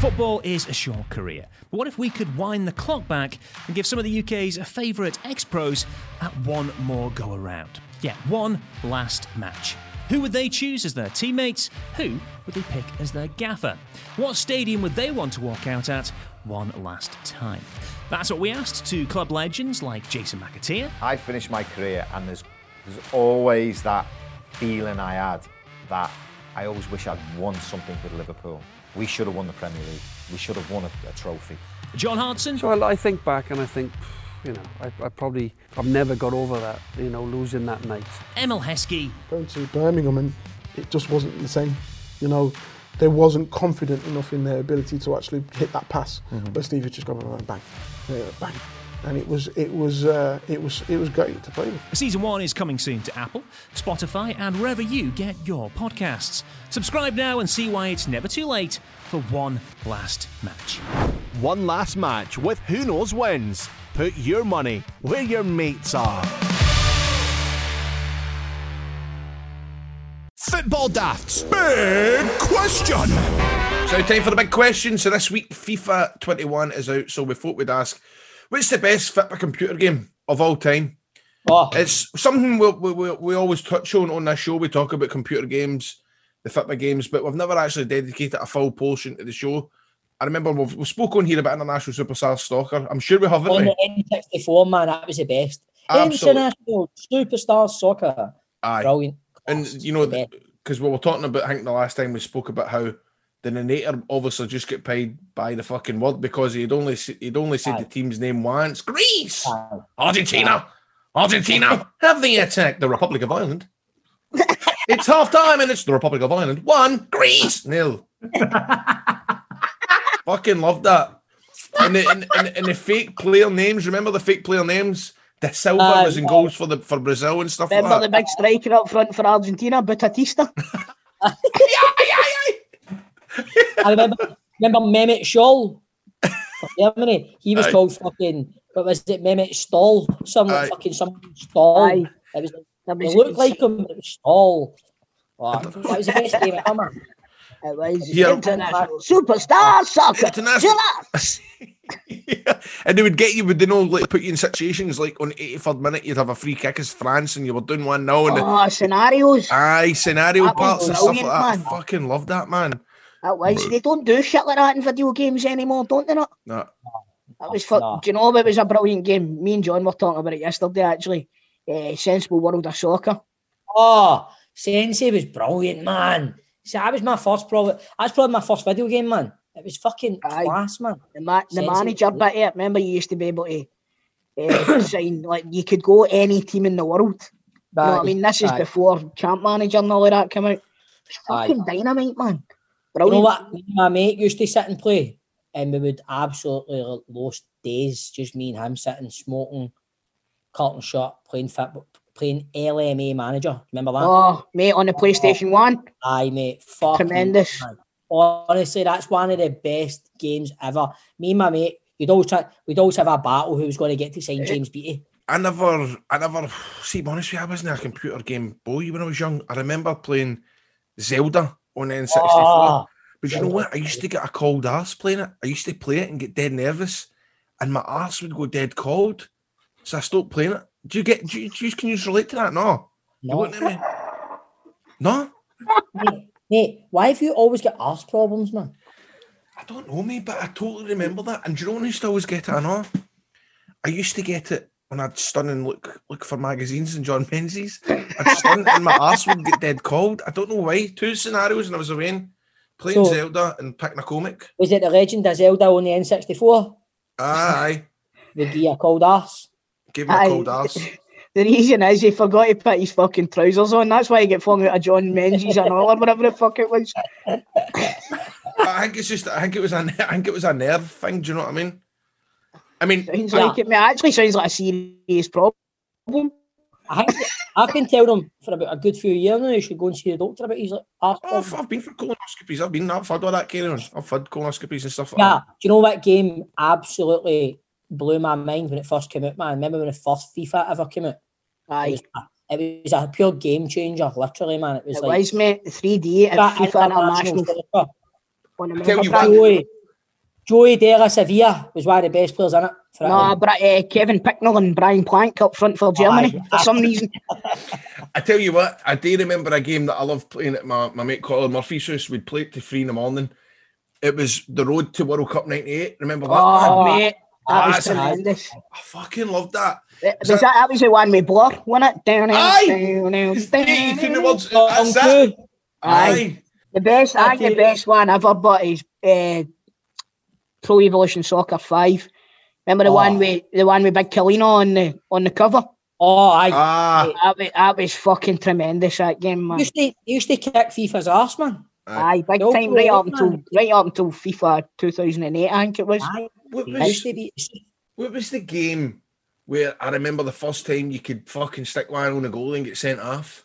Football is a short career, but what if we could wind the clock back and give some of the UK's favourite ex pros at one more go around? Yeah, one last match. Who would they choose as their teammates? Who would they pick as their gaffer? What stadium would they want to walk out at one last time? That's what we asked to club legends like Jason McAteer, I finished my career and there's there's always that feeling I had that I always wish I'd won something with Liverpool. We should have won the Premier League. We should have won a, a trophy. John Hartson, So I, I think back and I think, you know, I, I probably, I've never got over that, you know, losing that night. Emile Heskey, going to Birmingham and it just wasn't the same. You know, they wasn't confident enough in their ability to actually hit that pass. But Steve had just gone bang, bang, bang, bang, and it was it was uh, it was it was great to play with. Season 1 is coming soon to Apple, Spotify, and wherever you get your podcasts. Subscribe now and see why it's never too late for one last match. One last match with Who Knows Wins. Put your money where your mates are. Football Daft's big question. So time for the big question. So this week FIFA 21 is out. So we thought we'd ask, what's the best FIFA computer game of all time? Oh, It's something we, we, we, we always touch on on this show. We talk about computer games, the FIFA games, but we've never actually dedicated a full portion to the show. I remember we've, we've spoken here about International Superstar Stalker. I'm sure we haven't. on the N64, man, that was the best. Absolutely. International Superstar Soccer. Aye. Brilliant. And you know, because we were talking about, I think the last time we spoke about how the narrator obviously just got paid by the fucking word because he'd only he'd only said Aye. the team's name once. Greece, Aye. Argentina, Argentina have they attacked the Republic of Ireland? it's half time and it's the Republic of Ireland. One, Greece, nil. Fucking love that. And the, and, and, and the fake player names, remember the fake player names? De Silva Aye, ah, was in aye. goals for the for Brazil and stuff Remember the like that. big striker up front for Argentina, Batatista? I remember, remember Mehmet Scholl for Germany. He was Aye. called fucking, what was it, Mehmet Stoll? Some Aye. fucking some Stoll. Aye. It was, That it was- looked like him, but it was Stoll. Oh, that was the best game ever. It was Yeah. international superstar soccer. International- Yeah. And they would get you, would they know, like put you in situations like on 83rd minute, you'd have a free kick as France and you were doing one now. And the, Oh, scenarios. aye, scenario That parts and stuff like brilliant, that. I fucking love that, man. That was. They don't do shit like that in video games anymore, don't they? Not. No. That was No. for. Do you know what was a brilliant game? Me and John were talking about it yesterday. Actually, uh, Sensible World of Soccer. Oh, Sensi was brilliant, man. See, that was my first probably. That's probably my first video game, man. It was fucking Aye. class, man. The, ma- the manager bit. Yeah, remember you used to be able to uh, sign like you could go any team in the world You know what I mean? This is Aye. before Champ Manager and all of that came out. It's fucking dynamite, man. You know what? My mate used to sit and play, and we would absolutely lost days, just me and him sitting, smoking, Carlton shot, playing football, playing LMA manager. Remember that? Oh, mate, on the oh. PlayStation 1. Aye, mate. Fucking Tremendous. man. Honestly, that's one of the best games ever. Me and my mate, you'd always try, we'd always have a battle who was going to get to sign eh, James Beattie. I never, I never, see, be honest I wasn't a computer game boy when I was young. I remember playing Zelda on N64. Oh, ah. but you know what? I used to get a cold ass playing it. I used to play it and get dead nervous, and my arse would go dead cold. So I stopped playing it. Do you get, do you, do you can you relate to that? No. You No. wouldn't. No? mate, mate, why have you always got arse problems, man? I don't know, me, but I totally remember that. And do you know when I used to always get it? I know. I used to get it when I'd stun and look look for magazines and John Menzies. I'd stun and my arse would get dead cold. I don't know why. Two scenarios and I was away playing So- Zelda and picking a comic. Was it the Legend of Zelda on the N64? Aye. the give you a cold arse? Give me a Aye. cold arse. The reason is he forgot to put his fucking trousers on. That's why he get flung out of John Menzies and all, or whatever the fuck it was. I think it's just I think it was a I think it was a nerve thing, do you know what I mean? I mean Sounds like it, mate. Actually sounds like a serious problem. I think I've been telling him for about a good few years now. You should go and see the doctor about his like, arse Oh. I've, I've been for colonoscopies. I've been I've had all that carry on. I've had colonoscopies and stuff like Yeah, that. do you know what game absolutely blew my mind when it first came out, man? Remember when the first FIFA ever came out? Aye. It was, a, it was a pure game changer, literally, man. It was It like was, mate. 3D at FIFA International. soccer. On Tell you what. Joey, Joey De La Sevilla was one of the best players in it. For No, but uh, Kevin Picknell and Brian Plank up front for Germany Aye. for some reason. I tell you what, I do remember a game that I loved playing at my, my mate Colin Murphy's house. We'd play it to three in the morning. It was the road to World Cup '98. Remember that? Oh, man? mate, that Ah, was tremendous. I fucking loved that. Was that, that was the one with Blur, wasn't it? Down, down, Aye. down, down, It's the- it's in the words. Oh, That's it. two. Aye. The best, I think the best one ever, but is uh, Pro Evolution Soccer Five. Remember the Oh. one with the one with Big Collina on the on the cover? Oh, I Ah, That was, that was fucking tremendous. That game, man. used to used to kick FIFA's arse, man. Aye, big No time, right up problem, until right up until FIFA 2008, I think it was. Aye. What was used to be. what was the game where I remember the first time you could fucking stick one on a goal and get sent off?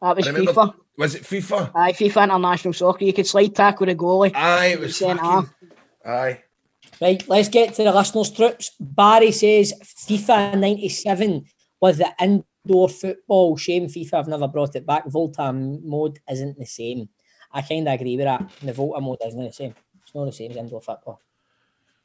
That was I remember- FIFA. Was it FIFA? Aye, FIFA International Soccer. You could slide tackle the goalie. Aye, it was Sent fucking. off. Aye. Right, let's get to the listeners' trips. Barry says FIFA 97 was the indoor football. Shame FIFA have never brought it back. Volta mode isn't the same. I kind of agree with that. The Volta mode isn't the same. It's not the same as indoor football.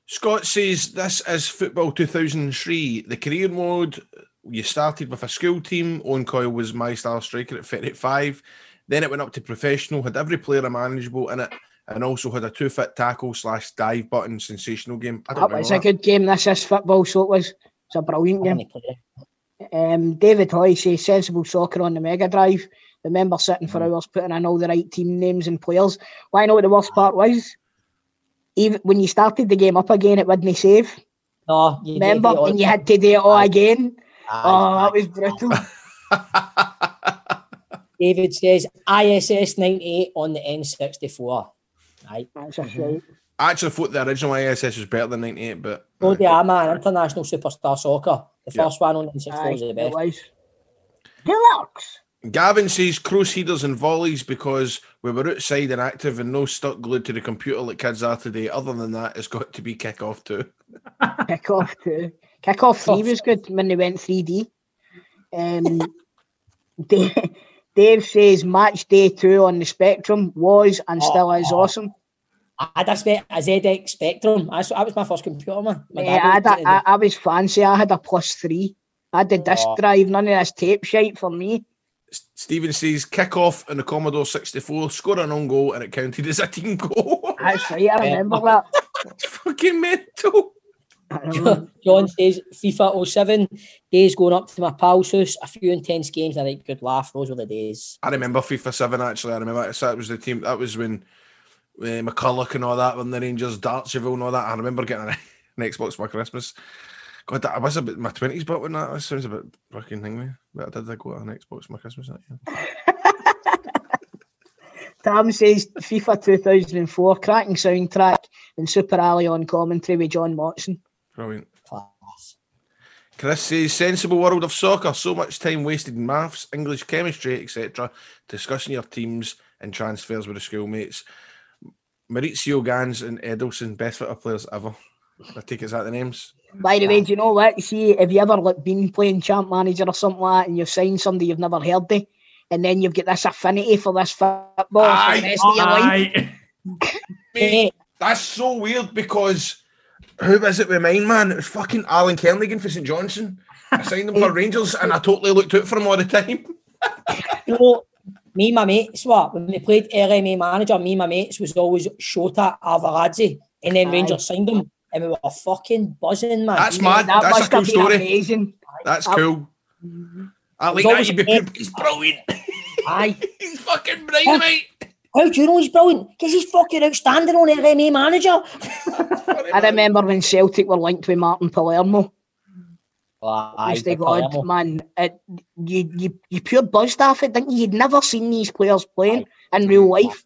Scott says this is football 2003. The career mode, you started with a school team. Owen Coyle was my star striker at 35. Then it went up to professional, had every player manageable in it, and also had a two foot tackle slash dive button sensational game. I don't That was know. a good game. This is football, so it was. It's a brilliant game. didn't play it. Um, David Hoy says sensible soccer on the Mega Drive. Remember sitting for hours putting in all the right team names and players. Why know what the worst part was? Even when you started the game up again, it wouldn't save. No, you Remember, did it you had to do it all Aye. again. Aye. Oh, that was brutal. David says ISS 98 on the N64. Aye. That's a mhm. shout. I actually thought the original ISS was better than 98, but Oh, they are, man. International Superstar Soccer. The Yeah. first one on the N64 Aye, was the it best. was. Deluxe. Gavin says cross headers and volleys because we were outside and active and no stuck glued to the computer like kids are today. Other than that, it's got to be kick off too. Kick off two. Kick off three was good when they went 3D. Um, Dave, Dave says match day two on the Spectrum was and still is Oh. awesome. I had a, spe- a ZX Spectrum. That's, that was my first computer, man. My Yeah, I, had a, I, I was fancy. I had a plus three. I had the disc Oh. drive, none of this tape shite for me. Stephen says kick off in the Commodore 64, score an own goal, and it counted as a team goal. That's right, I remember that. It's fucking mental. I. John says FIFA 07, days going up to my pal's house, a few intense games, and a right good laugh. Those were the days. I remember FIFA 7 actually. I remember so that was the team. That was when uh, McCulloch and all that, when the Rangers, Dartsville and all that. I remember getting an, an Xbox for Christmas. God, I was a about my twenties, but when that, that sounds a bit fucking thing me. But I did I go to an Xbox for my Christmas that year. Tam says FIFA 2004 cracking soundtrack and Super Ally on commentary with John Motson. Brilliant. Class. Chris says sensible world of soccer. So much time wasted in maths, English, chemistry, etc. Discussing your teams and transfers with the schoolmates. Maurizio Ganz and Edelson, best fitter players ever. I take it as that the names. By the way, do you know what? See, have you ever like been playing champ manager or something like that, and you've signed somebody you've never heard of, and then you've got this affinity for this football for the rest of your life? Mate, that's so weird because who was it with mine, man? It was fucking Alan Kernaghan for St Johnstone. I signed him for Rangers and I totally looked out for him all the time. You know, me and my mates, what, when we played LMA manager, me and my mates was always Shota Arveladze, and then Aye. Rangers signed him, and we were fucking buzzing, man. That's mad. that That's a cool story. Amazing. That's That- cool. I like that. always You'd be a- He's brilliant. Aye. He's fucking brilliant, mate. How do you know he's brilliant? Because he's fucking outstanding on LMA manager. I remember when Celtic were linked with Martin Palermo. Aye, Honest to the God, Palermo. man, it, you, you you pure buzzed off it, didn't you? You'd never seen these players playing in real life.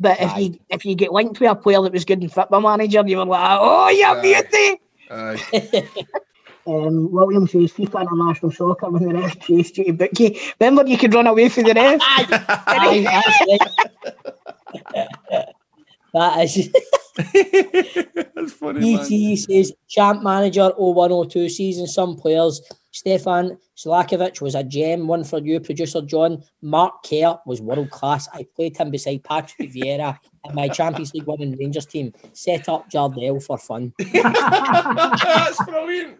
But if you if you get linked with a player that was good in football manager, you were like, oh, you beauty. Aye. Um, William says FIFA International Soccer when the ref chased you to book you. Remember you could run away from the ref? Aye. that is. That's funny, man. BT says champ manager 0102 season. Some players. Stefan Selakovic was a gem. One for you, producer John. Mark Kerr was world class. I played him beside Patrick Vieira in my Champions League winning Rangers team. Set up Jardel for fun. That's brilliant.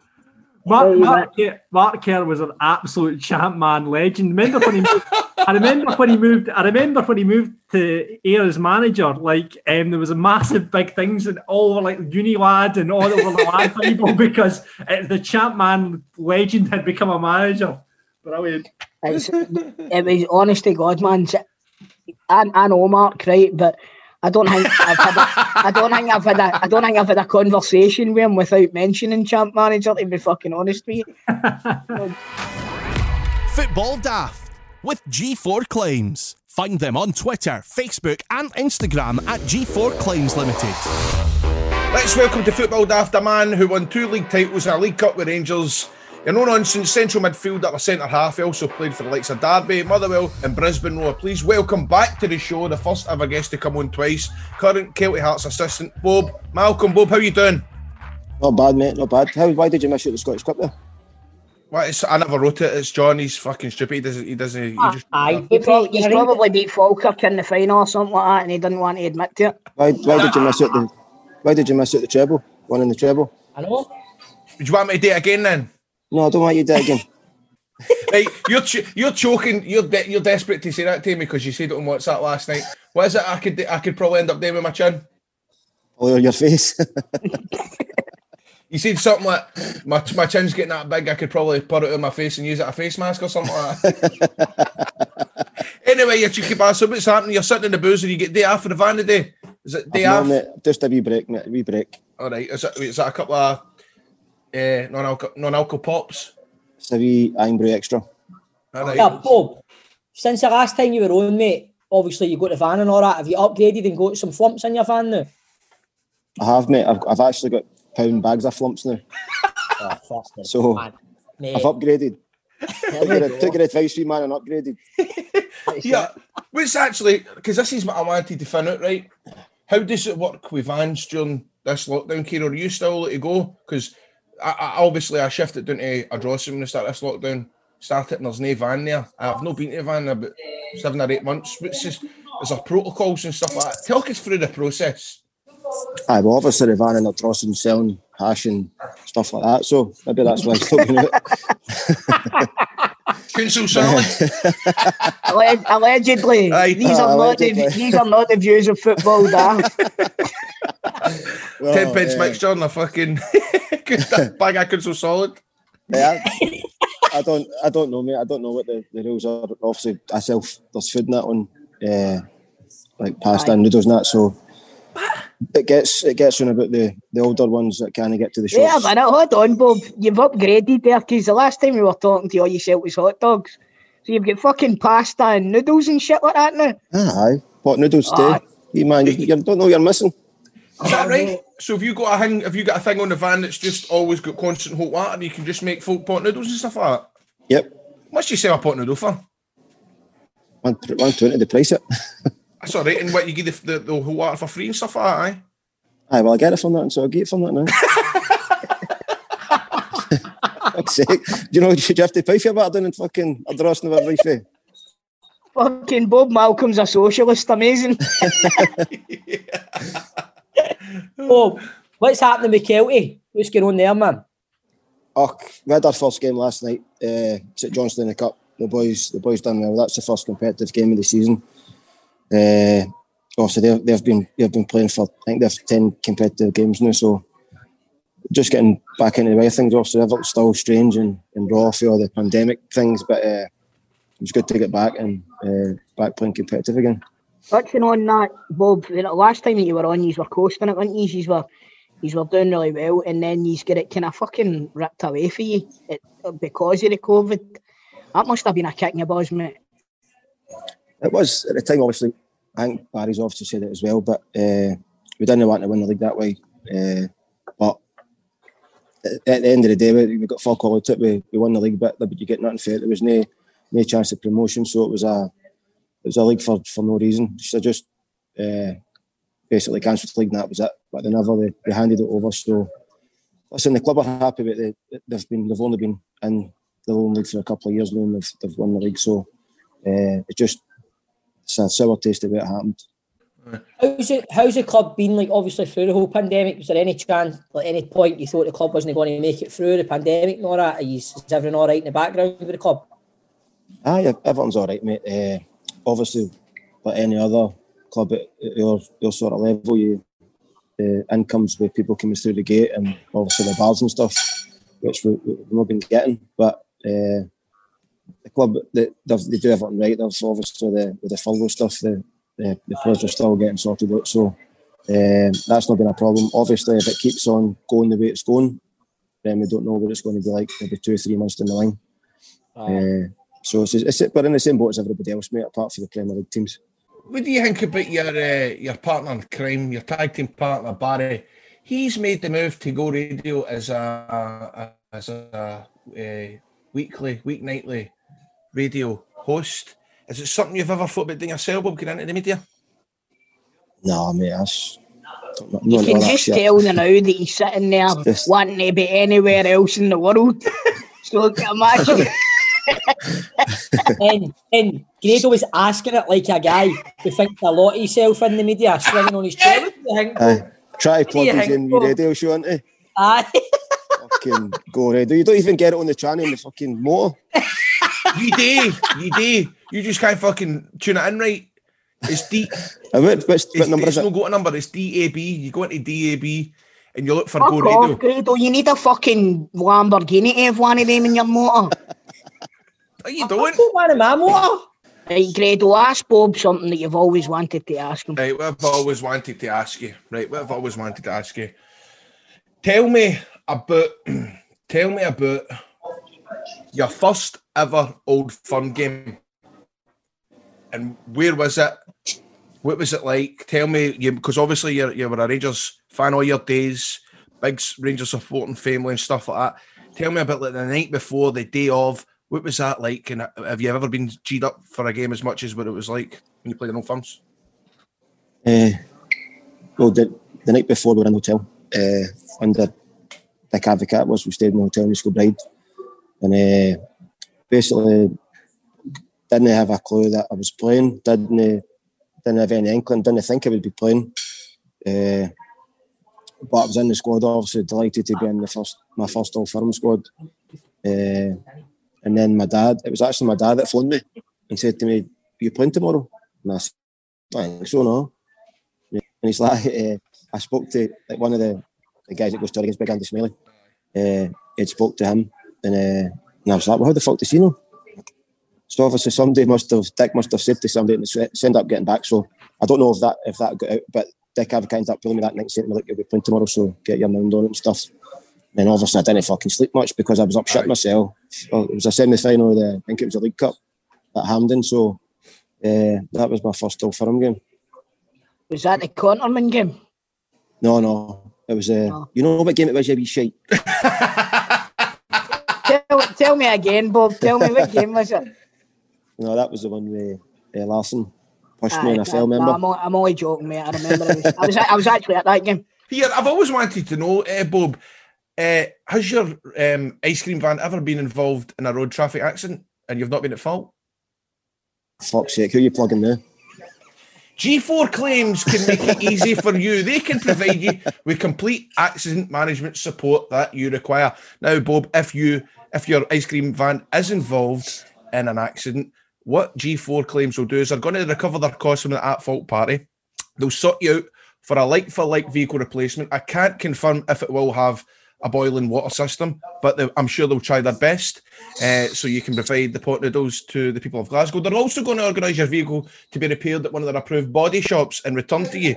Mark, Mark, Kerr, Mark Kerr was an absolute champ man legend. Remember when he moved, I remember when he moved I remember when he moved to Ayr as manager, like um, there was a massive big things and all were like uni lad and all over the lad people because uh, the champ man legend had become a manager. Brilliant. It's, it was honest to God, man. I, I know Mark, right, but I don't think I've had a, I don't think I've had a, I don't think I've had a conversation with him without mentioning champ manager. To be fucking honest with you, Football Daft with G4 Claims. Find them on Twitter, Facebook, and Instagram at G4 Claims Limited. Let's welcome to Football Daft a man who won two league titles and a League Cup with Rangers. You're no nonsense central midfielder, a centre half. He also played for the likes of Derby, Motherwell, and Brisbane Roar. Please welcome back to the show the first ever guest to come on twice, current Kelty Hearts assistant Bob Malcolm. Bob, how you doing? Not bad, mate. Not bad. How? Why did you miss out the Scottish Cup there? Well, it's, I never wrote it. It's John. He's fucking stupid. He doesn't. He doesn't. He just. Ah, aye, he pro- he's probably beat Falkirk in the final or something like that, and he didn't want to admit to it. Why? Why did you miss out the? Why did you miss out the treble? Winning the treble? I know. Would you want me to do it again then? No, I don't want you to do it again. right, you're ch- you're choking. You're de- you're desperate to say that to me because you said it on WhatsApp last night. What is it? I could I could probably end up doing with my chin. All your face. You said something like my my chin's getting that big. I could probably put it on my face and use it a face mask or something like that. anyway, you cheeky bastard, what's happening? You're sitting in the booze and you get day off for the van today. Is it day off? Just a wee break, mate. A wee break. All right. Is it, is that a couple of uh, non-alcohol non-alcohol pops? It's a wee Irn-Bru extra. All right. Yeah, Bob, since the last time you were on, mate, obviously you got the van and all that. Have you upgraded and got some flumps in your van now? I have, mate. I've, I've actually got pound bags of flumps now. Oh, So Mate. I've upgraded. took, your, took your advice, wee man, and upgraded. Yeah, which actually because this is what I wanted to find out. Right, how does it work with vans during this lockdown? Kieran, are you still let to go? Because I, I obviously I shifted down to Ardrossan when I started this lockdown. Started and there's no van there. I've not been to a van in about seven or eight months. What's just there's a protocols and stuff like that. Talk us through the process. Aye, well, obviously the van and the dross and selling hash and stuff like that. So maybe that's why I'm still doing it. Council salad. Alleg- allegedly, Aye. these are not the, these are not the views of football, Dan. Well, Ten pence yeah. mixture and a fucking bag of council solid. Yeah, I, I don't, I don't know, mate. I don't know what the, the rules are. Obviously, I self there's food in that on, uh, like pasta and noodles and that. So it gets it gets on about the the older ones that kind of get to the Yeah, shops. man, hold on, Bob. You've upgraded there because the last time we were talking to you, all you said was hot dogs. So you've got fucking pasta and noodles and shit like that now. Aye, pot noodles Aye. too. You man, you, you don't know what you're missing. Is that right? So have you got a thing? Have you got a thing on the van that's just always got constant hot water? and You can just make folk pot noodles and stuff like that. Yep, What's you sell a pot noodle for? one one twenty the price it. That's all right. And what you give the, the, the hot water for free and stuff like that, aye? Aye, well I get it from that, and so I get it from that now. Fuck's sake. Do you know should you have to pay for your back down and fucking address never right for? Fucking Bob Malcolm's a socialist, amazing. Oh, what's happening with Kelty? What's going on there, man? Oh, we had our first game last night. Uh, St Johnstone in the Cup. The boys, the boys done well. That's the first competitive game of the season. Uh, obviously, they've, they've been they've been playing for I think they've ten competitive games now. So just getting back into the way of things. Obviously, everything's still strange and, and raw for all the pandemic things, but uh, it was good to get back and uh, back playing competitive again. Touching on that, Bob, the last time that you were on, you were coasting it, weren't you? You were, you were doing really well, and then you get it kind of fucking ripped away for you because of the COVID. That must have been a kick in the balls, mate. It was at the time, obviously. I think Barry's obviously said it as well, but uh, we didn't want to win the league that way. Uh, but at the end of the day, we, we got fuck all. We, we won the league, but, but you get nothing for it. There was no no chance of promotion, so it was a it was a league for, for no reason. So just uh, basically cancelled the league, and that was it. But they never they, they handed it over. So listen, the club are happy with it. They've been they've only been in the league for a couple of years now, and they've, they've won the league. So uh, it's just it's a sour taste of it happened. How's it? How's the club been like? Obviously through the whole pandemic, was there any chance, like any point, you thought the club wasn't going to make it through the pandemic and all that? Are you, is everything all right in the background with the club? Aye, everyone's all right, mate. Uh, obviously, like any other club at, at your, your sort of level, you the incomes with people coming through the gate and obviously the bars and stuff, which we, we've not been getting. But uh, the club, they, they've- they do everything right. They've obviously the with the furlough stuff, the, the the players are still getting sorted out. So um, that's not been a problem. Obviously, if it keeps on going the way it's going, then we don't know what it's going to be like maybe two or three months down the line. Uh, so it's, it's we're in the same boat as everybody else, mate, apart from the Premier League teams. What do you think about your uh, your partner in crime, your tag team partner Barry? He's made the move to go radio as a as a, uh, weekly, weeknightly radio host. Is it something you've ever thought about doing yourself, Bob, getting into the media? No, mate, that's. I'm not You into can just shit. tell now that he's sitting there Just- wanting to be anywhere else in the world. so imagine. and and Grado was asking it like a guy who thinks a lot of himself in the media, swinging on his chair. What do you think? Aye. Try to plug you his in your radio show, aren't you? Aye. Fucking go radio. You don't even get it on the channel in the fucking motor. You do, you do. You just can't fucking tune it in right. It's D. What, what's, what It's, number it's is it? no got a number. It's DAB. You go into DAB and you look for Fuck Go off, Radio. Grado. Oh, you need a fucking Lamborghini to have one of them in your motor. Are you doing? one in my motor. Right, Grado, ask Bob something that you've always wanted to ask him. Right, what I've always wanted to ask you. Right, what I've always wanted to ask you. Tell me about. tell me about your first ever Old Firm game, and where was it? What was it like? Tell me, you because obviously you you were a Rangers fan all your days, big Rangers supporting family and stuff like that. Tell me about like the night before, the day of. What was that like? And have you ever been G'd up for a game as much as what it was like when you played in Old Firms? Uh, well, the, the night before we were in the hotel, uh, under Dick Advocaat was, we stayed in the hotel in East Bride. And uh, basically, didn't have a clue that I was playing, didn't, uh, didn't have any inkling, didn't think I would be playing. Uh, but I was in the squad, obviously delighted to be in the first my first Old Firm squad. Uh, and then my dad, it was actually my dad that phoned me and said to me, you playing tomorrow? And I said, I think so, no. And he's like, uh, I spoke to like one of the, the guys that goes to against Big Andy Smiley. Uh, he'd spoke to him, and, uh, and I was like, well, how the fuck does he know? So obviously somebody must have, Dick must have said to somebody, and it's ended up getting back. So I don't know if that if that got out, but Dick Advocaat ended up pulling me that night and saying me, look, you'll be playing tomorrow, so get your mind on it and stuff. Then obviously I didn't fucking sleep much because I was up shit myself. Well, it was a semi-final of the, I think it was a League Cup at Hampden, so uh, that was my first Old Firm game. Was that the Conterman game? No, no, it was, uh, you know what game it was, you wee shite? tell, tell me again, Bob. Tell me what game was it? No, that was the one where uh, Larsson pushed Aye, me and I no, fell, no, remember? I'm, only, I'm only joking, mate. I remember. I was, I was, I was actually at that game. Here, I've always wanted to know, uh, Bob, uh, has your um, ice cream van ever been involved in a road traffic accident and you've not been at fault? Fuck's sake, who are you plugging now? G4 claims can make it easy for you. They can provide you with complete accident management support that you require. Now, Bob, if you if your ice cream van is involved in an accident, what G4 claims will do is they're going to recover their costs from the at fault party. They'll sort you out for a like for like vehicle replacement. I can't confirm if it will have a boiling water system, but they- I'm sure they'll try their best. Uh, so you can provide the pot noodles to the people of Glasgow. They're also going to organise your vehicle to be repaired at one of their approved body shops and returned to you.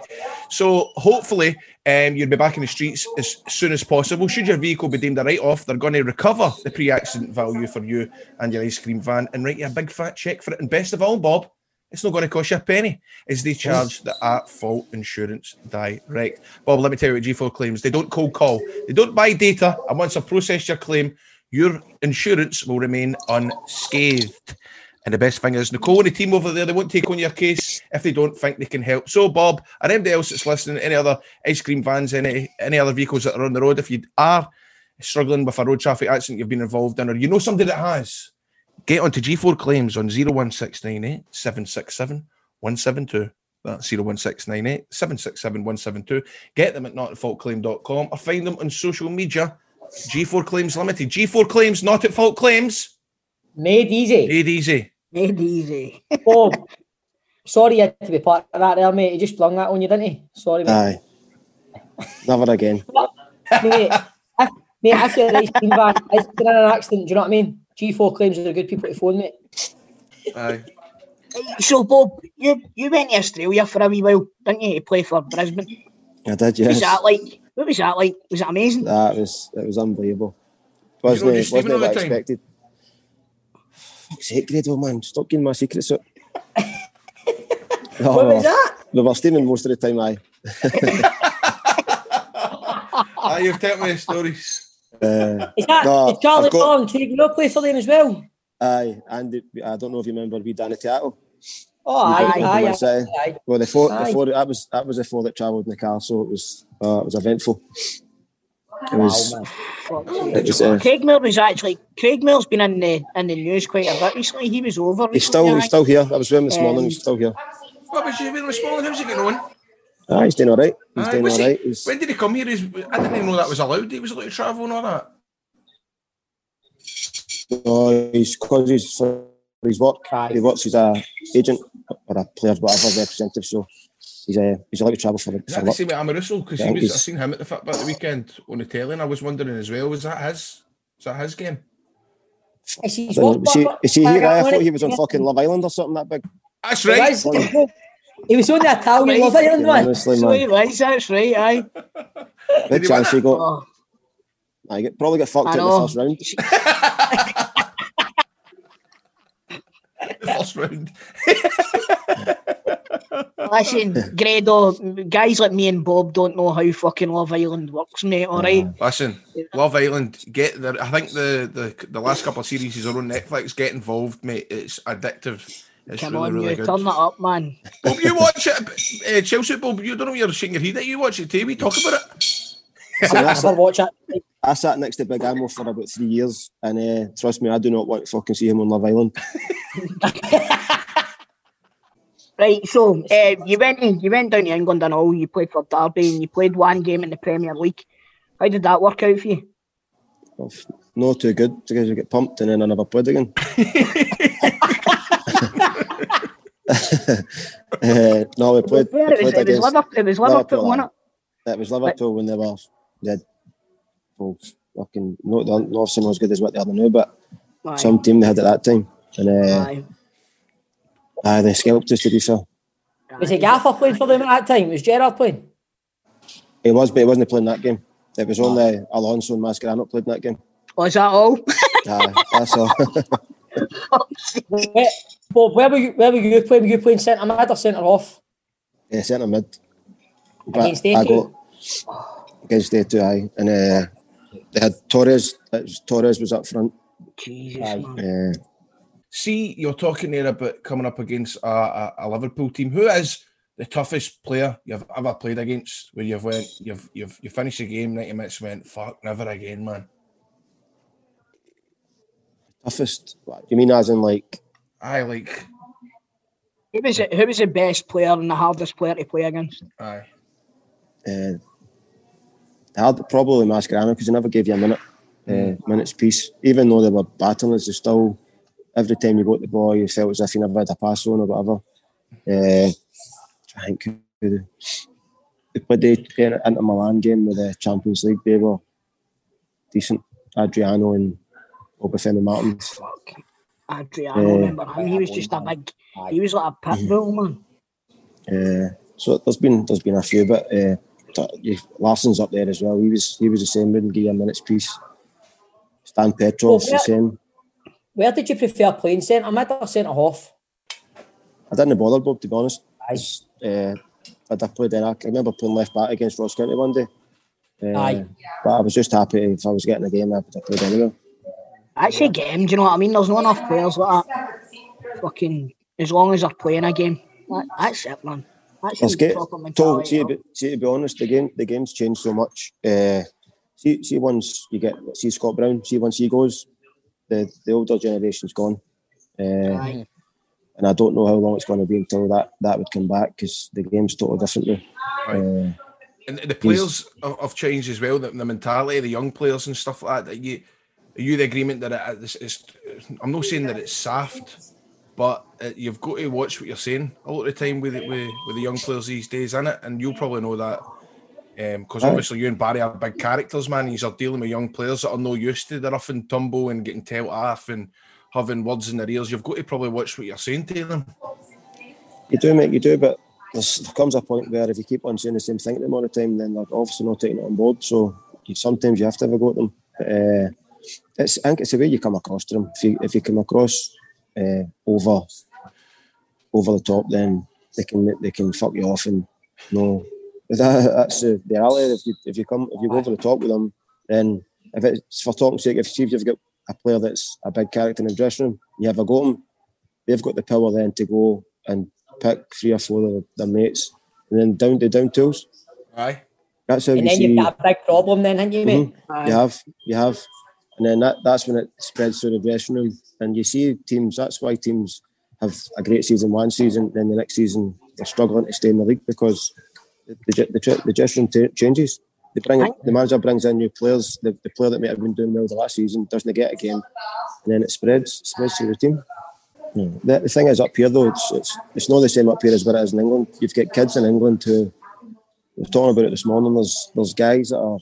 So hopefully um, you'll be back in the streets as soon as possible. Should your vehicle be deemed a write-off, they're going to recover the pre-accident value for you and your ice cream van and write you a big fat check for it. And best of all, Bob, it's not going to cost you a penny, as they charge the at fault insurance direct. Bob, let me tell you what G4 claims. They don't cold call, they don't buy data, and once I've processed your claim, your insurance will remain unscathed. And the best thing is, Nicole and the team over there, they won't take on your case if they don't think they can help. So, Bob, and anybody else that's listening, any other ice cream vans, any any other vehicles that are on the road, if you are struggling with a road traffic accident you've been involved in, or you know somebody that has, get onto G4 claims on 01698 767 172. That's 01698 767 172. Get them at notatfaultclaim.com or find them on social media. G4 Claims Limited. G4 Claims, not at fault claims. Made easy. Made easy. Made easy. Bob, sorry you had to be part of that there, mate. He just flung that on you, didn't he? Sorry, mate. Aye. Never again. mate, if, mate, if your ice cream van is in an accident, do you know what I mean? G4 claims are the good people to phone, mate. Aye. So, Bob, you, you went to Australia for a wee while, didn't you, to play for Brisbane? I did, What was yes. that like? What was that like? Was it amazing? That was it was unbelievable. You Wasn't know it, wasn't what I expected? Fuck's sake, Grado, man. Stop giving my secrets up. What was that? We were steaming most of the time, aye. Aye, you've told me stories. Uh, Is that no, is Charlie I've got- Bond, Craig Miller play for them as well? Aye, and it- I don't know if you remember we Danny Tiatto. Oh, We aye, aye, aye, aye. Well, the four, Aye. the four, that was that was the four that travelled in the car, so it was uh, it was eventful. It was. It was uh, Craig Mill was actually Craig Mill's been in the in the news quite a bit recently. He was over. he's still he's still here. I was with him this morning. Um, He's still here. What was you been with Smalling? How's he getting on? Ah, he's doing all right. He's Aye, doing was all he- right. He's, When did he come here? He's, I didn't even know that was allowed. He was allowed to travel and all that. no, he's because he's for his work. He works as a agent or a player, whatever representative. So he's uh, he's allowed to travel for, Is for that the work. same with Amoruso? Because Yeah, he was, I he's- seen him at the Fitbit the weekend on the telly, and I was wondering as well, was that his? Is that his game? Is he, I don't Is he, is he here? I thought he was on fucking Love Island or something that big. That's He was, he was on the Italian Love Island, man. Honestly, So man. he was, that's right, aye. Big chance he got. Oh, I get probably get fucked I in the first round. The first round. listen, Grado, guys like me and Bob don't know how fucking Love Island works, mate. All right. Listen, Love Island, get the. I think the, the the last couple of series are on Netflix. Get involved, mate. It's addictive. It's Come really, on, really you good. turn that up, man. Bob, you watch it, uh, Chelsea. Bob, you don't know you're shaking your head at. You watch it too. We talk about it. See, I, Never sat, watch it. I sat next to Big Ammo for about three years, and uh, trust me, I do not want to fucking see him on Love Island. Right, so uh, you went in, you went down to England and all. You played for Derby and you played one game in the Premier League. How did that work out for you? Well, f- no too good because you get pumped and then I never played again. uh, no, we played. Yeah, we it was, played it was against Liverpool. It was Liverpool, wasn't it? It was Liverpool when they were they had well, fucking not the not some as good as what they are now, but Aye. some team they had at that time. And uh, Aye. aye, they scalped us to be fair. Was it Gaffer playing for them at that time? Was Gerrard playing? He was, but he wasn't playing that game. It was only Alonso and Mascherano played in that game. Was that all? Aye, that's all. Where, Bob, where were you? Where were you playing? Were you playing centre mid or centre off? yeah, centre mid. But Against I A2? got against day two, aye, and uh, they had Torres. Was, Torres was up front. Jesus, Uh, See, you're talking there about coming up against a, a, a Liverpool team. Who is the toughest player you've ever played against? Where you've went, you've you've you finished the game ninety minutes, went fuck, never again, man. toughest. You mean as in like? I like. Who was it? Who was the best player and the hardest player to play against? Aye. Uh, I had probably Mascherano because he never gave you a minute, uh, minutes piece. Even though they were battling, they still every time you got the ball, you felt as if you never had a pass on or whatever. Uh, I think who they- they played the Inter Milan game with the Champions League. They were decent. Adriano and Obafemi Martins. Adriano, Uh, remember him? He was just a big. He was like a pit bull, man. Uh, so there's been there's been a few, but uh, Larsson's up there as well. He was he was the same. Wouldn't give you a minute's piece. Stan Petrov's Well, the same. Where did you prefer playing centre mid or centre half? I didn't bother Bob to be honest. I Uh, I did play there. I remember playing left back against Ross County one day. Uh, Aye. But I was just happy if I was getting a game. I would have played anywhere. Actually, game. Do you know what I mean? There's not enough players like that. Fucking as long as they're playing a game. That- That's it, man. That's Let's get proper told. See, to be- see, to be honest, the game the game's changed so much. Uh, see, see, once you get see Scott Brown. See, once he goes, the the older generation's gone. Uh, and I don't know how long it's going to be until that that would come back because the game's totally different now. Uh, And the players have have changed as well. The, the mentality, the young players and stuff like that. That you are you the agreement that it, it's, it's, I'm not saying that it's soft, but uh, you've got to watch what you're saying a lot of the time with it with, with the young players these days, in it, and you'll probably know that. Because Aye. obviously you and Barry are big characters, man. You are dealing with young players that are no used to the rough and tumble and getting told off and having words in their ears. You've got to probably watch what you're saying to them. You do, mate, you do, but there comes a point where if you keep on saying the same thing to them all the time, then they're obviously not taking it on board. So you, sometimes you have to have a go at them. But, uh, it's, I think it's the way you come across to them. If you if you come across uh, over over the top, then they can they can fuck you off and no. But that, that's the the reality. If you if you come if you go over the top with them, then if it's for talking's sake, if see if you've got a player that's a big character in the dressing room, you have a go at them, they've got the power then to go and pick three or four of their mates and then down the down tools. Aye. That's how and you then see. you've got a big problem, then, haven't you, mate? Mhm. You have, you have, and then that, that's when it spreads through the dressing room, and you see teams. That's why teams have a great season one season, then the next season they're struggling to stay in the league because the the, the, the dressing room changes. They bring the manager brings in new players. The, the player that might have been doing well the last season doesn't get a game, and then it spreads spreads through the team. Hmm. The, the thing is up here though, it's, it's it's not the same up here as what it is in England. You've got kids in England who we were talking about it this morning. There's there's guys that are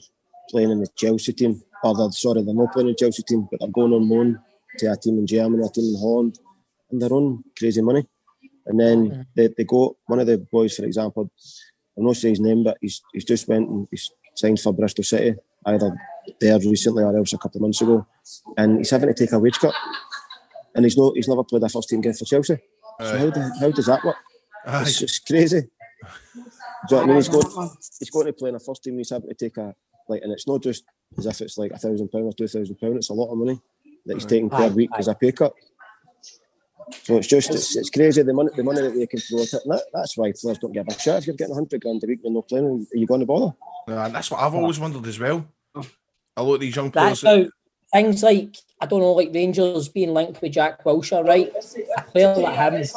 playing in the Chelsea team, or they're sorry, they're not playing in the Chelsea team, but they're going on loan to a team in Germany, a team in Holland, and they're on crazy money. And then mm-hmm. they, they go. One of the boys, for example, I'm not saying his name, but he's he's just went and he's signed for Bristol City, either there recently or else a couple of months ago, and he's having to take a wage cut, and he's not he's never played a first team game for Chelsea. So how, do, how does that work? Aye. It's just crazy. Do you know what I mean? He's going, he's going to play in a first team. He's having to take a like, and it's not just as if it's like a thousand pound or two thousand pound. It's a lot of money that he's taking per Aye, week as a pay cut. So it's just it's, it's crazy the money the money that they can throw at it. And that, that's why players don't give a shit if you're getting hundred grand a week and not playing. Are you going to bother? Yeah, and that's what I've always wondered as well. A lot of these young players. That's how things like I don't know, like Rangers being linked with Jack Wilshere, right? A player like him, as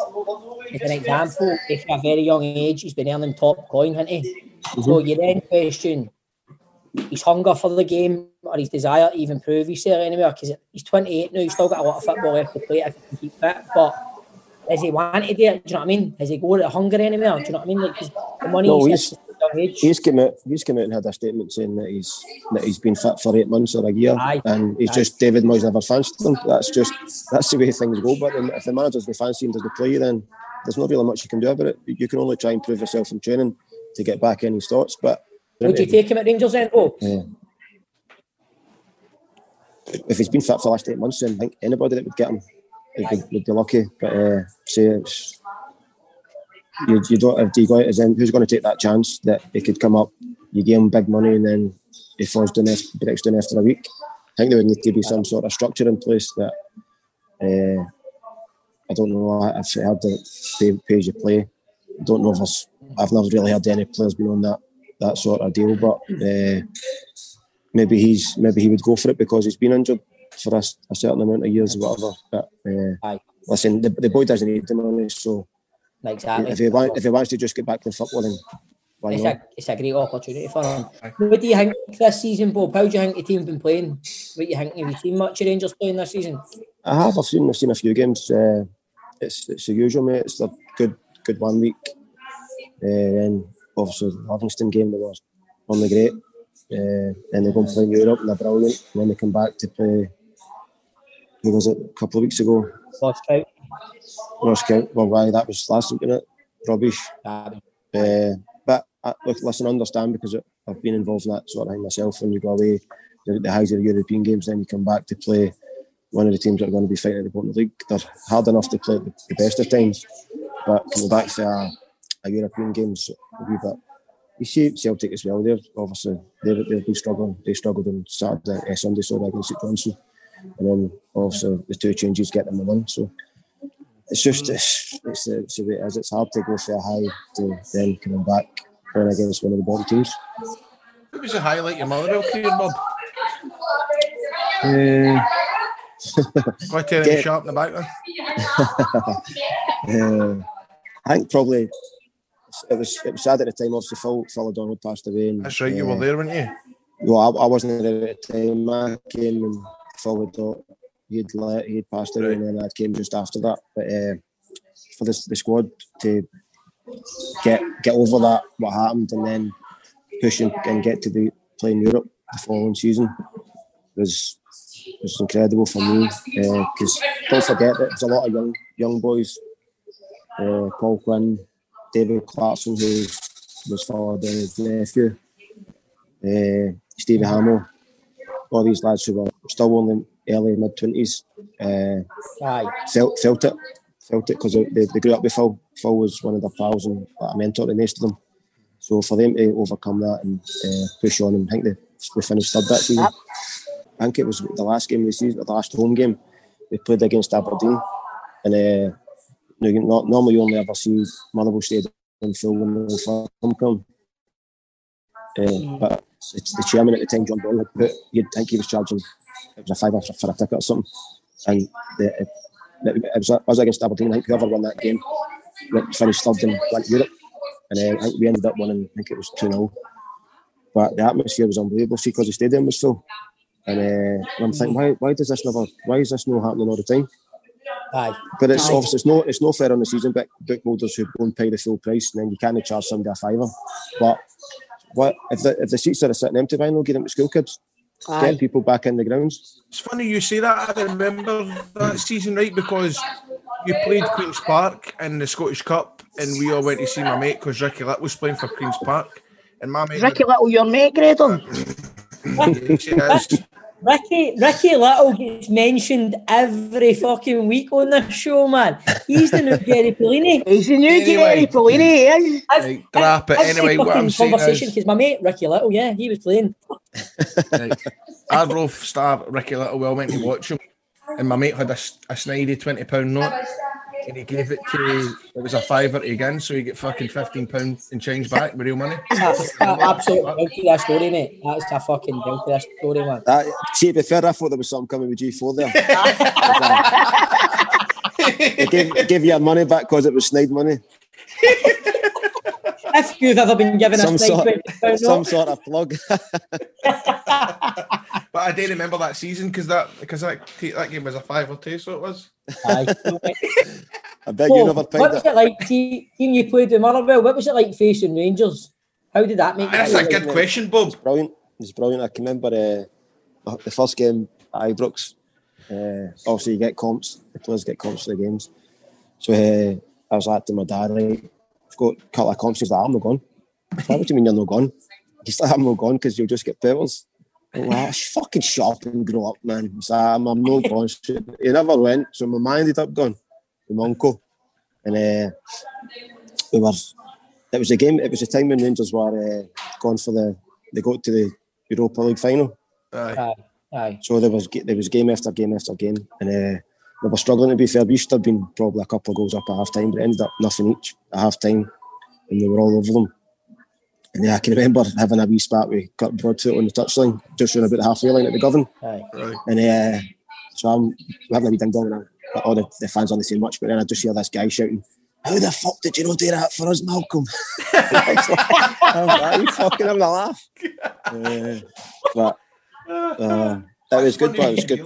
an example, if at a very young age he's been earning top coin, hasn't he? So mm-hmm. you then question his hunger for the game or his desire to even prove himself anywhere because he's 28 now, he's still got a lot of football left to play if he can keep fit. But does he want to do it? Do you know what I mean? Has he got the hunger anywhere? Do you know what I mean? Like the money No, he's, he's at a young age. he's come out he's come out and had a statement saying that he's that he's been fit for eight months or a year, Aye. and he's Aye. just David Moyes never fancied him. That's just that's the way things go. But if the manager doesn't fancy him, doesn't play, then there's not really much you can do about it. You can only try and prove yourself in training to get back any starts. But Would you take him at Rangers then? Oh, Yeah. If he's been fit for the last eight months, then I think anybody that would get him would be, would be lucky. But uh, say it's you, you don't have got as in who's going to take that chance that he could come up, you give him big money and then he falls down after, breaks down after a week. I think there would need to be some sort of structure in place that uh, I don't know. I've heard that pay, pay as you play. I don't know if there's, I've never really heard any players being on that that sort of deal, but uh, maybe he's maybe he would go for it because he's been injured for a, s- a certain amount of years or whatever. But uh, listen, the, the boy doesn't need the money, so exactly. if he wants if he wants to just get back to football, then why it's not? a, it's a great opportunity for him. What do you think this season, Bob? How do you think the team's been playing? What do you think? Have you seen much of Rangers playing this season? I have. I've seen. I've seen a few games. Uh, it's it's the usual, mate. It's the good good one week. Uh, then obviously the Livingston game they were the great. Uh, then they go and play in Europe and they're brilliant. And then they come back to play. Who was it? A couple of weeks ago. Lost out. Ross Count. Well, why that was last week, innit? Rubbish. Uh, but uh, look, listen, I understand because I've been involved in that sort of thing myself. When you go away, the, the highs of the European games, then you come back to play one of the teams that are going to be fighting at the bottom of the league. They're hard enough to play at the, the best of times, but coming back to a, a European games a wee bit. You see Celtic as well. They're obviously they've, they've been struggling. They struggled on Saturday, uh, Sunday, sorry, against St Johnstone, and then also the two changes get them the win. So it's just it's, it's, the- it's the way it is. It's hard to go for a high to then coming back playing against one of the bottom teams. Who was the highlight your mother career, Bob? Uh, Quite Get- sharp in the back then. uh, I think probably it was it was sad at the time. Obviously, Phil Phil O'Donnell passed away. And, That's right, you were uh, there, weren't you? Well, I, I wasn't there at the time. I came and Phil O'Donnell he'd let he'd passed away, and then I came just after that. But uh, for this the squad to get get over that what happened and then push and, and get to the playing Europe the following season was was incredible for me because don't forget that there's a lot of young young boys uh, Paul Quinn David Clarkson who was followed by his nephew uh, Stevie Hammell all these lads who were still only early mid 20s uh, Aye. felt felt it felt it because they, they grew up with Phil. Phil was one of their pals and a mentor to the of them. So for them to overcome that and uh, push on and I think they, they finished third that season. I think it was the last game of the season the last home game they played against Aberdeen. And uh, you know, not, normally you only ever see Motherwell Stadium full when the first home come uh, but the, chairman at the time, John Boyle, had put, you'd think he was charging, it was a five for, for a ticket or something. And the, it, it was, it was against Aberdeen. I think whoever won that game went, finished third and went Europe. And uh, I think we ended up winning, I think it was 2 0. But the atmosphere was unbelievable, see, because the stadium was full. And, uh, and I'm thinking, why, why does this never, why is this not happening all the time? Aye. But it's Aye. obviously it's no it's no fair on the season book bookholders who won't pay the full price and then you can't charge somebody a fiver. But what if the if the seats are sitting empty, why not get them to school kids? Aye. Get people back in the grounds. It's funny you say that. I remember that season, right? Because you played Queen's Park in the Scottish Cup, and we all went to see my mate because Ricky Litt was playing for Queen's Park, and my mate. Ricky Little, your mate, Graydon. She is. Ricky Ricky Little gets mentioned every fucking week on this show, man. He's the new Gary Polini. He's the new Anyway. Gary Polini, he is. Right, drop it. Anyway, what I'm saying conversation is, because my mate Ricky Little, yeah, he was playing. Arbroath star Ricky Little well went to watch him, and my mate had a, s- a snidey twenty pound note, and he gave it to it was a fiver to again, so he get fucking fifteen pound and change back with real money. That's a- absolutely to that story, mate. That's a fucking built to that story, man. Uh, see, to be fair, I thought there was something coming with G4 there. they gave, gave your money back because it was snide money. If you've ever been given a Some snide sort, some note, sort of plug. But I do remember that season because that because that that game was a five or two, so it was. Aye. I bet Oh, you never played what was it. it like? Team team you played with Motherwell. What was it like facing Rangers? How did that make? That's you a feel? good question, Bob. It's brilliant. It's brilliant. I can remember uh, the first game at Ibrox. Uh, obviously, you get comps. The players get comps for the games. So uh, I was like to my dad, like, I've got a couple of comps. He's like, I'm not gone. I said, what do you mean you're not gone? he's like, I'm not going because you'll just get pebbles. I'm like, "Sh- fucking shop and grow up, man. He's like, I'm, I'm not going. He never went, so my mind ended up gone with my uncle. And uh, we were, it was a game, it was a time when Rangers were uh, going for the, they got to the Europa League final. Aye. Aye. So there was there was game after game after game, and uh, we were struggling to be fair. We should have been probably a couple of goals up at half time, but it ended up nothing each at half time, and they were all over them. And yeah, I can remember having a wee spat with Kirk Broadfoot on the touchline, just around about the halfway line at the Govan. Aye. And uh, so I'm having a wee ding dong, and I- all the, the fans aren't saying much, but then I just hear this guy shouting, "How the fuck did you not do that for us, Malcolm?" I'm like, you fucking having a laugh. Uh, but uh, it was good, but it was good.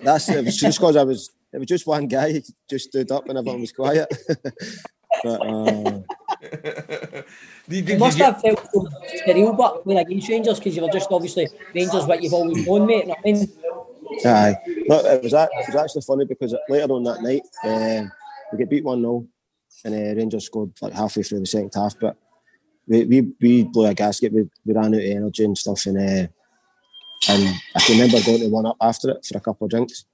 That's it was just because I was. It was just one guy who just stood up and everyone was quiet. but uh, You must have felt so surreal, but playing against Rangers because you were just obviously Rangers, what you've always known, mate. You I mean? aye, no, it was that. It was actually funny because later on that night uh, we get beat one 0 and uh, Rangers scored like halfway through the second half, but we we, we blew a gasket. We, we ran out of energy and stuff, and uh, and I can remember going to one up after it for a couple of drinks.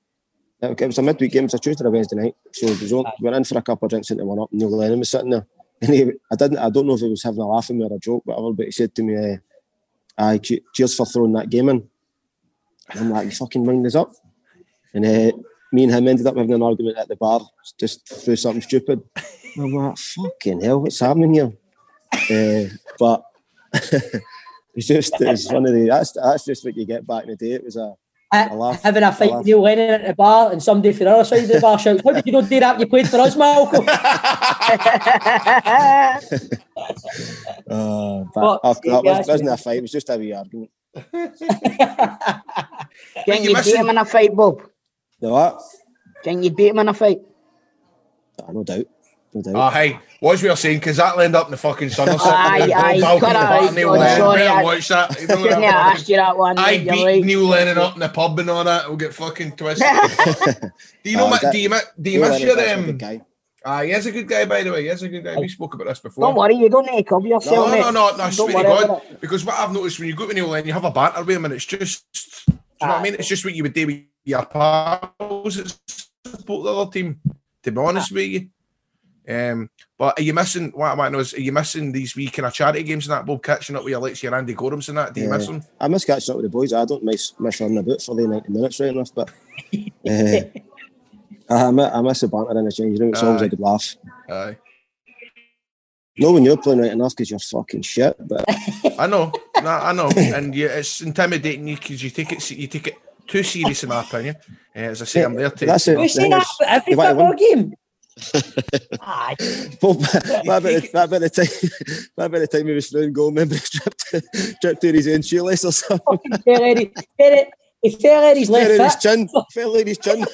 It was a midweek game, it was a Tuesday or Wednesday night. So it was on, we went in for a couple of drinks into one up, and Neil Lennon was sitting there. And he, I didn't, I don't know if he was having a laugh at me or a joke, whatever, but he said to me, uh, "Aye, cheers for throwing that game in." And I'm like, "You fucking mind us up." And uh, me and him ended up having an argument at the bar, just through something stupid. And I'm like, "Fucking hell, what's happening here?" Uh, but it's just, it's one of the, that's, that's just what you get back in the day. It was a, a laugh. Having a fight with Neil Lennon at the bar and somebody from the other side of the bar shouts, How did you not do that? You played for us, Malcolm. Uh, but Fuck's oh, that was, wasn't a fight. It was just a wee argument. Can you beat him in a fight, Bob? The what? Can you beat him in a fight? Ah, no doubt. No doubt. Oh, hey, what we were saying, because that'll end up in the fucking sun or something. Aye, aye, Malcolm cut it out. Barton, Neil Oh, Lennon, sorry, better I- watch that. You know Shouldn't what have I'm asked you that one. I mate, beat you're right. Neil Lennon up in the pub and all that. We'll get fucking twisted. do you know? Oh, ma- that- do you, mi- do you miss your um? guy. Ah, he is a good guy, by the way. He is a good guy. We spoke about this before. Don't worry, you don't need to cover yourself, no, mate. no, no, no, Don't swear to worry God. it. Because what I've noticed when you go to Neil Lennon, you have a banter with him, and it's just, do you know what I mean? It's just what you would do with your pals that support the other team. To be honest with you, um, but are you missing? What I might know is, are you missing these wee kind of charity games and that? Bob catching up with your your Andy Gorams and that? Do you miss them? I miss catching up with the boys. I don't miss miss running about for the 90 minutes right enough, but uh, I, miss, I miss the banter in the changing room. It's always a good laugh. Aye, No, when you're playing right enough because you're fucking shit, but I know, nah, I know, and you, it's intimidating you because you take it, you take it too serious in my opinion. Uh, as I say, I'm there to. That's it. You say that every football game. Ah, Aye. But what about, the, what the time? What about the time he was throwing goal? Remember, he stripped, stripped to his own shoelace or something. Fucking fell out his- fell out- He fell out his Fell out his chin. Fell out his chin.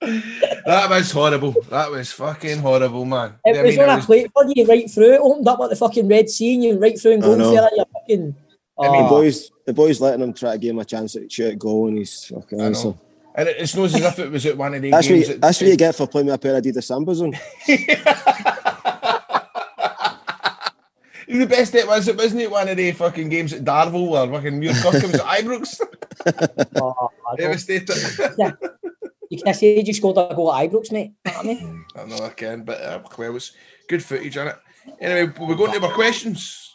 That was horrible. That was fucking horrible, man. It I was mean, on it a was- plate for you right through. It opened up like the fucking Red Sea and you right through and I going know. there. You're fucking. The Oh. Ah. boys, the boys letting him try to give him a chance at shoot goal, and he's fucking. I know. So. And it- it's not as if it was at one of the That's what, games. you, that- that's what you get for playing with a pair of Adidas Sambas on. The best it was, it wasn't it one of the fucking games at Darvel or fucking Muir Kirkhams at Ibrox. Oh, Devastated. yeah. You can say you scored a goal at Ibrox, mate. You know what I mean? I know I can, but uh, well, it's good footage on it. Anyway, we're going to our questions.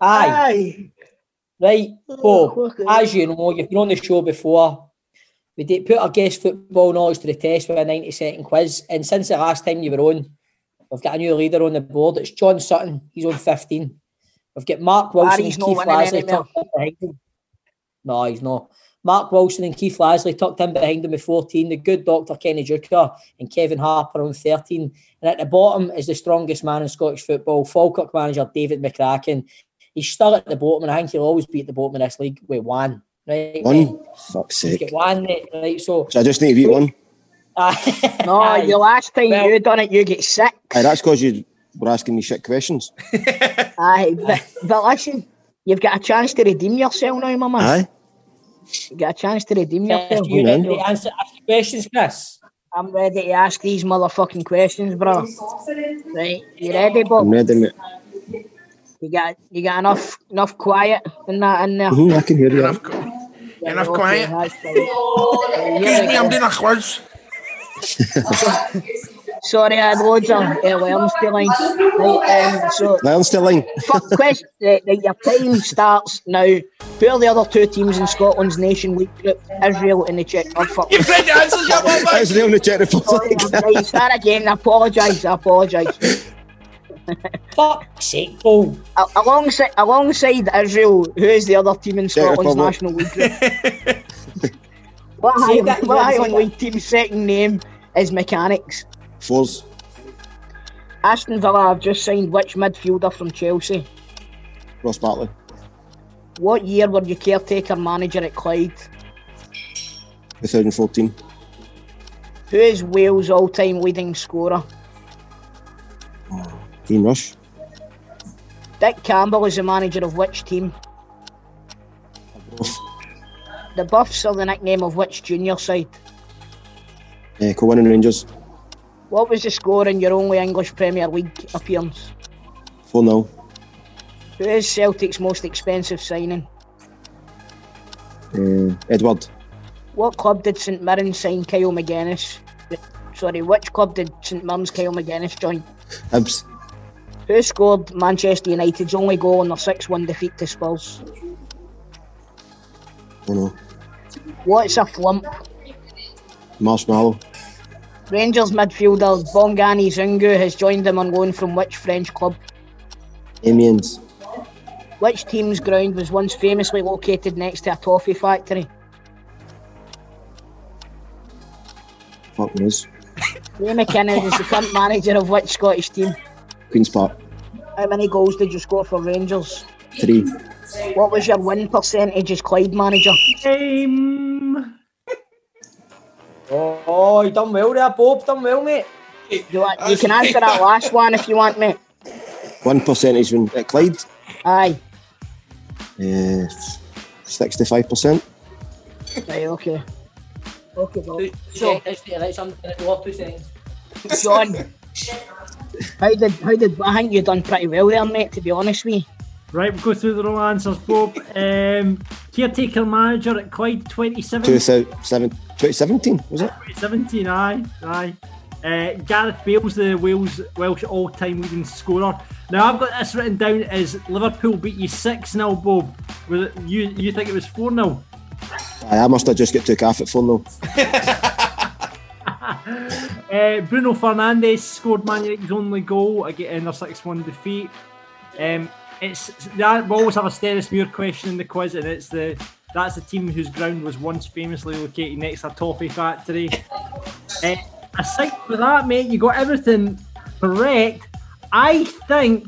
Aye. Right. Bo, as you know, you've been on the show before. We did put our guest football knowledge to the test with a 90 second quiz. And since the last time you were on, we've got a new leader on the board. It's John Sutton. He's on 15. We've got Mark Wilson Barry's and Keith Lasley tucked in behind him. No, he's not. Mark Wilson and Keith Lasley tucked in behind him with 14. The good doctor Kenny Deuchar and Kevin Harper on 13. And at the bottom is the strongest man in Scottish football, Falkirk manager David McCracken. He's still at the bottom, and I think he'll always be at the bottom of this league with one. Right? One, fuck's sake. one, right? So, So I just need to beat one. No, Aye. the last time Well- you done it, you get sick. Aye, that's because you were asking me shit questions. Aye, but, but listen, you've got a chance to redeem yourself now, my man. Aye. You got a chance to redeem Yes, yourself. you man. need to answer ask the questions, Chris. I'm ready to ask these motherfucking questions, bro. Right, you ready, Bob? I'm ready, mate. You got you got enough enough quiet in that in there. Mhm, I can hear you. Enough, Yeah, enough okay, quiet. that's fine. Right, here Excuse we me, I'm doing a quiz. Sorry, I had loads of uh, worms to line. Right, um, so Learn still line. First question, right, right, your time starts now. Who are the other two teams in Scotland's Nation League group? Israel and the Czech Republic. You said the answers, you mum, That's the only Czech Sorry, Republic. right, start again. I apologise. I apologise. Fuck's sake, Paul. A- Alongside, alongside Israel, who is the other team in Scotland's National League group? what Say Highland, that what again, say Highland. League team's second name is Mechanics? Forres. Aston Villa have just signed which midfielder from Chelsea? Ross Barkley. What year were you caretaker manager at Clyde? 2014. Who is Wales' all-time leading scorer? Ian Rush. Dick Campbell is the manager of which team? The Buffs are the nickname of which junior side? Uh, Kilwinning Rangers. What was the score in your only English Premier League appearance? 4 0. Who is Celtic's most expensive signing? Uh, Edouard. What club did St Mirren sign Kyle Magennis? Sorry, which club did St Mirren's Kyle Magennis join? Hibs. Who scored Manchester United's only goal in their 6 1 defeat to Spurs? Oh know. What's a flump? Marshmallow. Rangers midfielder Bongani Zungu has joined them on loan from which French club? Amiens. Which team's ground was once famously located next to a toffee factory? Fuck knows. Ray McKinnon is the current manager of which Scottish team? Queen's Park. How many goals did you score for Rangers? Three. What was your win percentage as Clyde manager? Um, Oh, oh, you done well there, Bob. Done well, mate. You, you can answer that last one if you want, mate. One percentage when at Clyde. Aye. Uh, 65%. Right, okay. Okay, Bob. So, let's do it. Let's um, what, two. John, how did how did I think you've done pretty well there, mate? To be honest with you. right, we'll go through the wrong answers, Bob. Um, caretaker manager at Clyde 27. 2007 2017, was it? 2017, aye, aye. Uh, Gareth Bale's the Wales Welsh all-time leading scorer. Now I've got this written down as Liverpool beat you six 0 Bob. Was it, you you think it was four 0 I must have just got took off at 4 0. Uh, Bruno Fernandes scored Man United's only goal again in their six-one defeat. Um, it's yeah, we always have a Stenhousemuir question in the quiz, and it's the that's the team whose ground was once famously located next to a toffee factory. Uh, aside from that, mate, you got everything correct. I think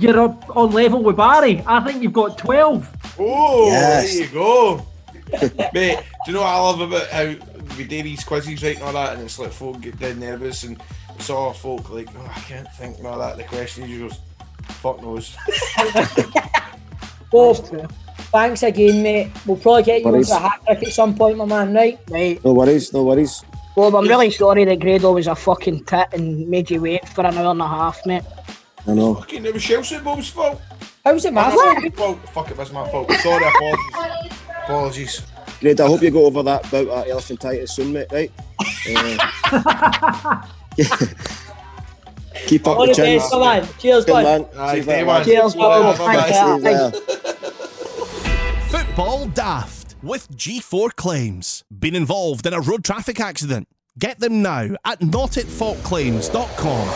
you're up on level with Barry. I think you've got twelve. Oh, Yes. there you go. Mate, do you know what I love about how we do these quizzes right and all that, and it's like folk get dead nervous, and it's all folk like, oh, I can't think and all that. The question you just, fuck knows. Bob, thanks again, mate. We'll probably get you Worries. into a hat trick at some point, my man, right? Right. No worries, no worries. Bob, I'm really sorry that Grado was a fucking tit and made you wait for an hour and a half, mate. I know. Fucking, it was Chelsea Bob's fault. How's it, My fault. Fuck it, that's my fault. Sorry, apologies. apologies. Great, I hope you go over that bout at elephantitis soon, mate, right? Uh, keep up All the the chin. best, my. Cheers, Good man. Aye, See you day later, one. man. Cheers, Bob. Bye-bye. Thanks, See you later. Football Daft with G4 Claims. Been involved in a road traffic accident? Get them now at notatfaultclaims.com.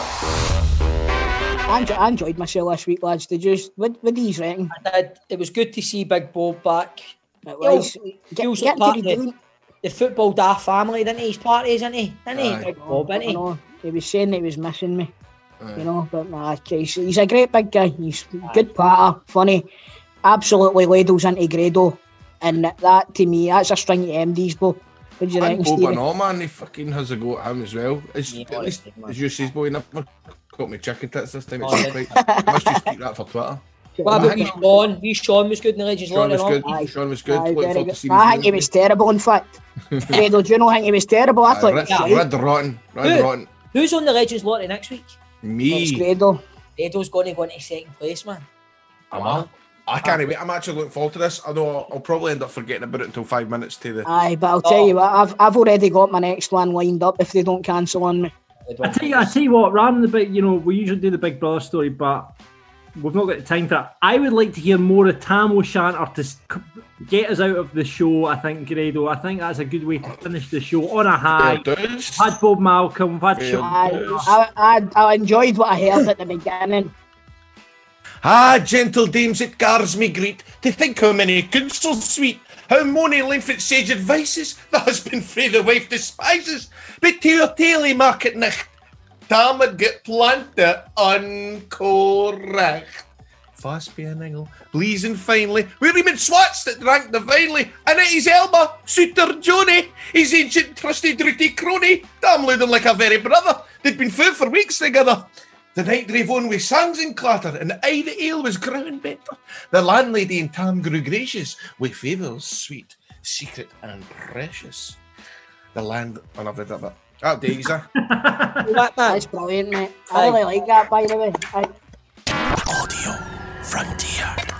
I, enjoy, I enjoyed myself last week, lads. Did you? What, what do you reckon? I did. It was good to see Big Bob back. It was. Get, feels get to part the. The football daft family, didn't he? He's part of, isn't he? Isn't he? Aye. Big Bob, isn't he? know. He was saying he was missing me. You know, but nah, he's, he's a great big guy. He's good patter, funny, absolutely ladles into Grado. And that to me, that's a string of MDs, Bo. What do you And reckon, Bob Stevie? and all, man, he fucking has a go at him as well. It's, at least, as you says, boy, never caught me chicken tits this time. It's Oh, not quite. Must just keep that for Twitter. What about you, Sean? You, Sean was good in the Legends Sean Lottery. was no? good. Sean was good. Aye, Looking forward good. seeing I think he was terrible, in fact. Fredo, do you not think he was terrible? I thought Aye, he was Red, shite. red rotten. Red Who? rotten. Who's on the Legends Lottery next week? It's Me. Fredo. Edo's going to go into second place, man. Am I? I can't wait. I'm actually looking forward to this. I know I'll, I'll probably end up forgetting about it until five minutes to the. Aye, but I'll tell you what, I've, I've already got my next one lined up if they don't cancel on me. I tell you, I tell you what, rather than the big, you know, we usually do the Big Brother story, but we've not got the time for that. I would like to hear more of Tam O'Shanter to get us out of the show. I think, Grado. I think that's a good way to finish the show on a high. Fair We've had Bob Malcolm, we've had Sean. I, I, I, I enjoyed what I heard at the beginning. Ah, gentle dames, it gars me greet to think how many counsels sweet, how mony length sage advices the husband frae the wife despises. But to your taily market nicht, Tam would get planted uncorrect. Fast be an angle, blazing finely, where him and swats that drank divinely, and it is his elbow, Souter Johnny, his ancient trusty drooty crony, damn looking like a very brother, they'd been food for weeks together. The night drave on with songs and clatter, and the ale was growing better. The landlady in Tam grew gracious, with favours sweet, secret and precious. The land, oh, I've read that bit. That'll do that is brilliant, mate. I really like that, by the way. Audio Frontier.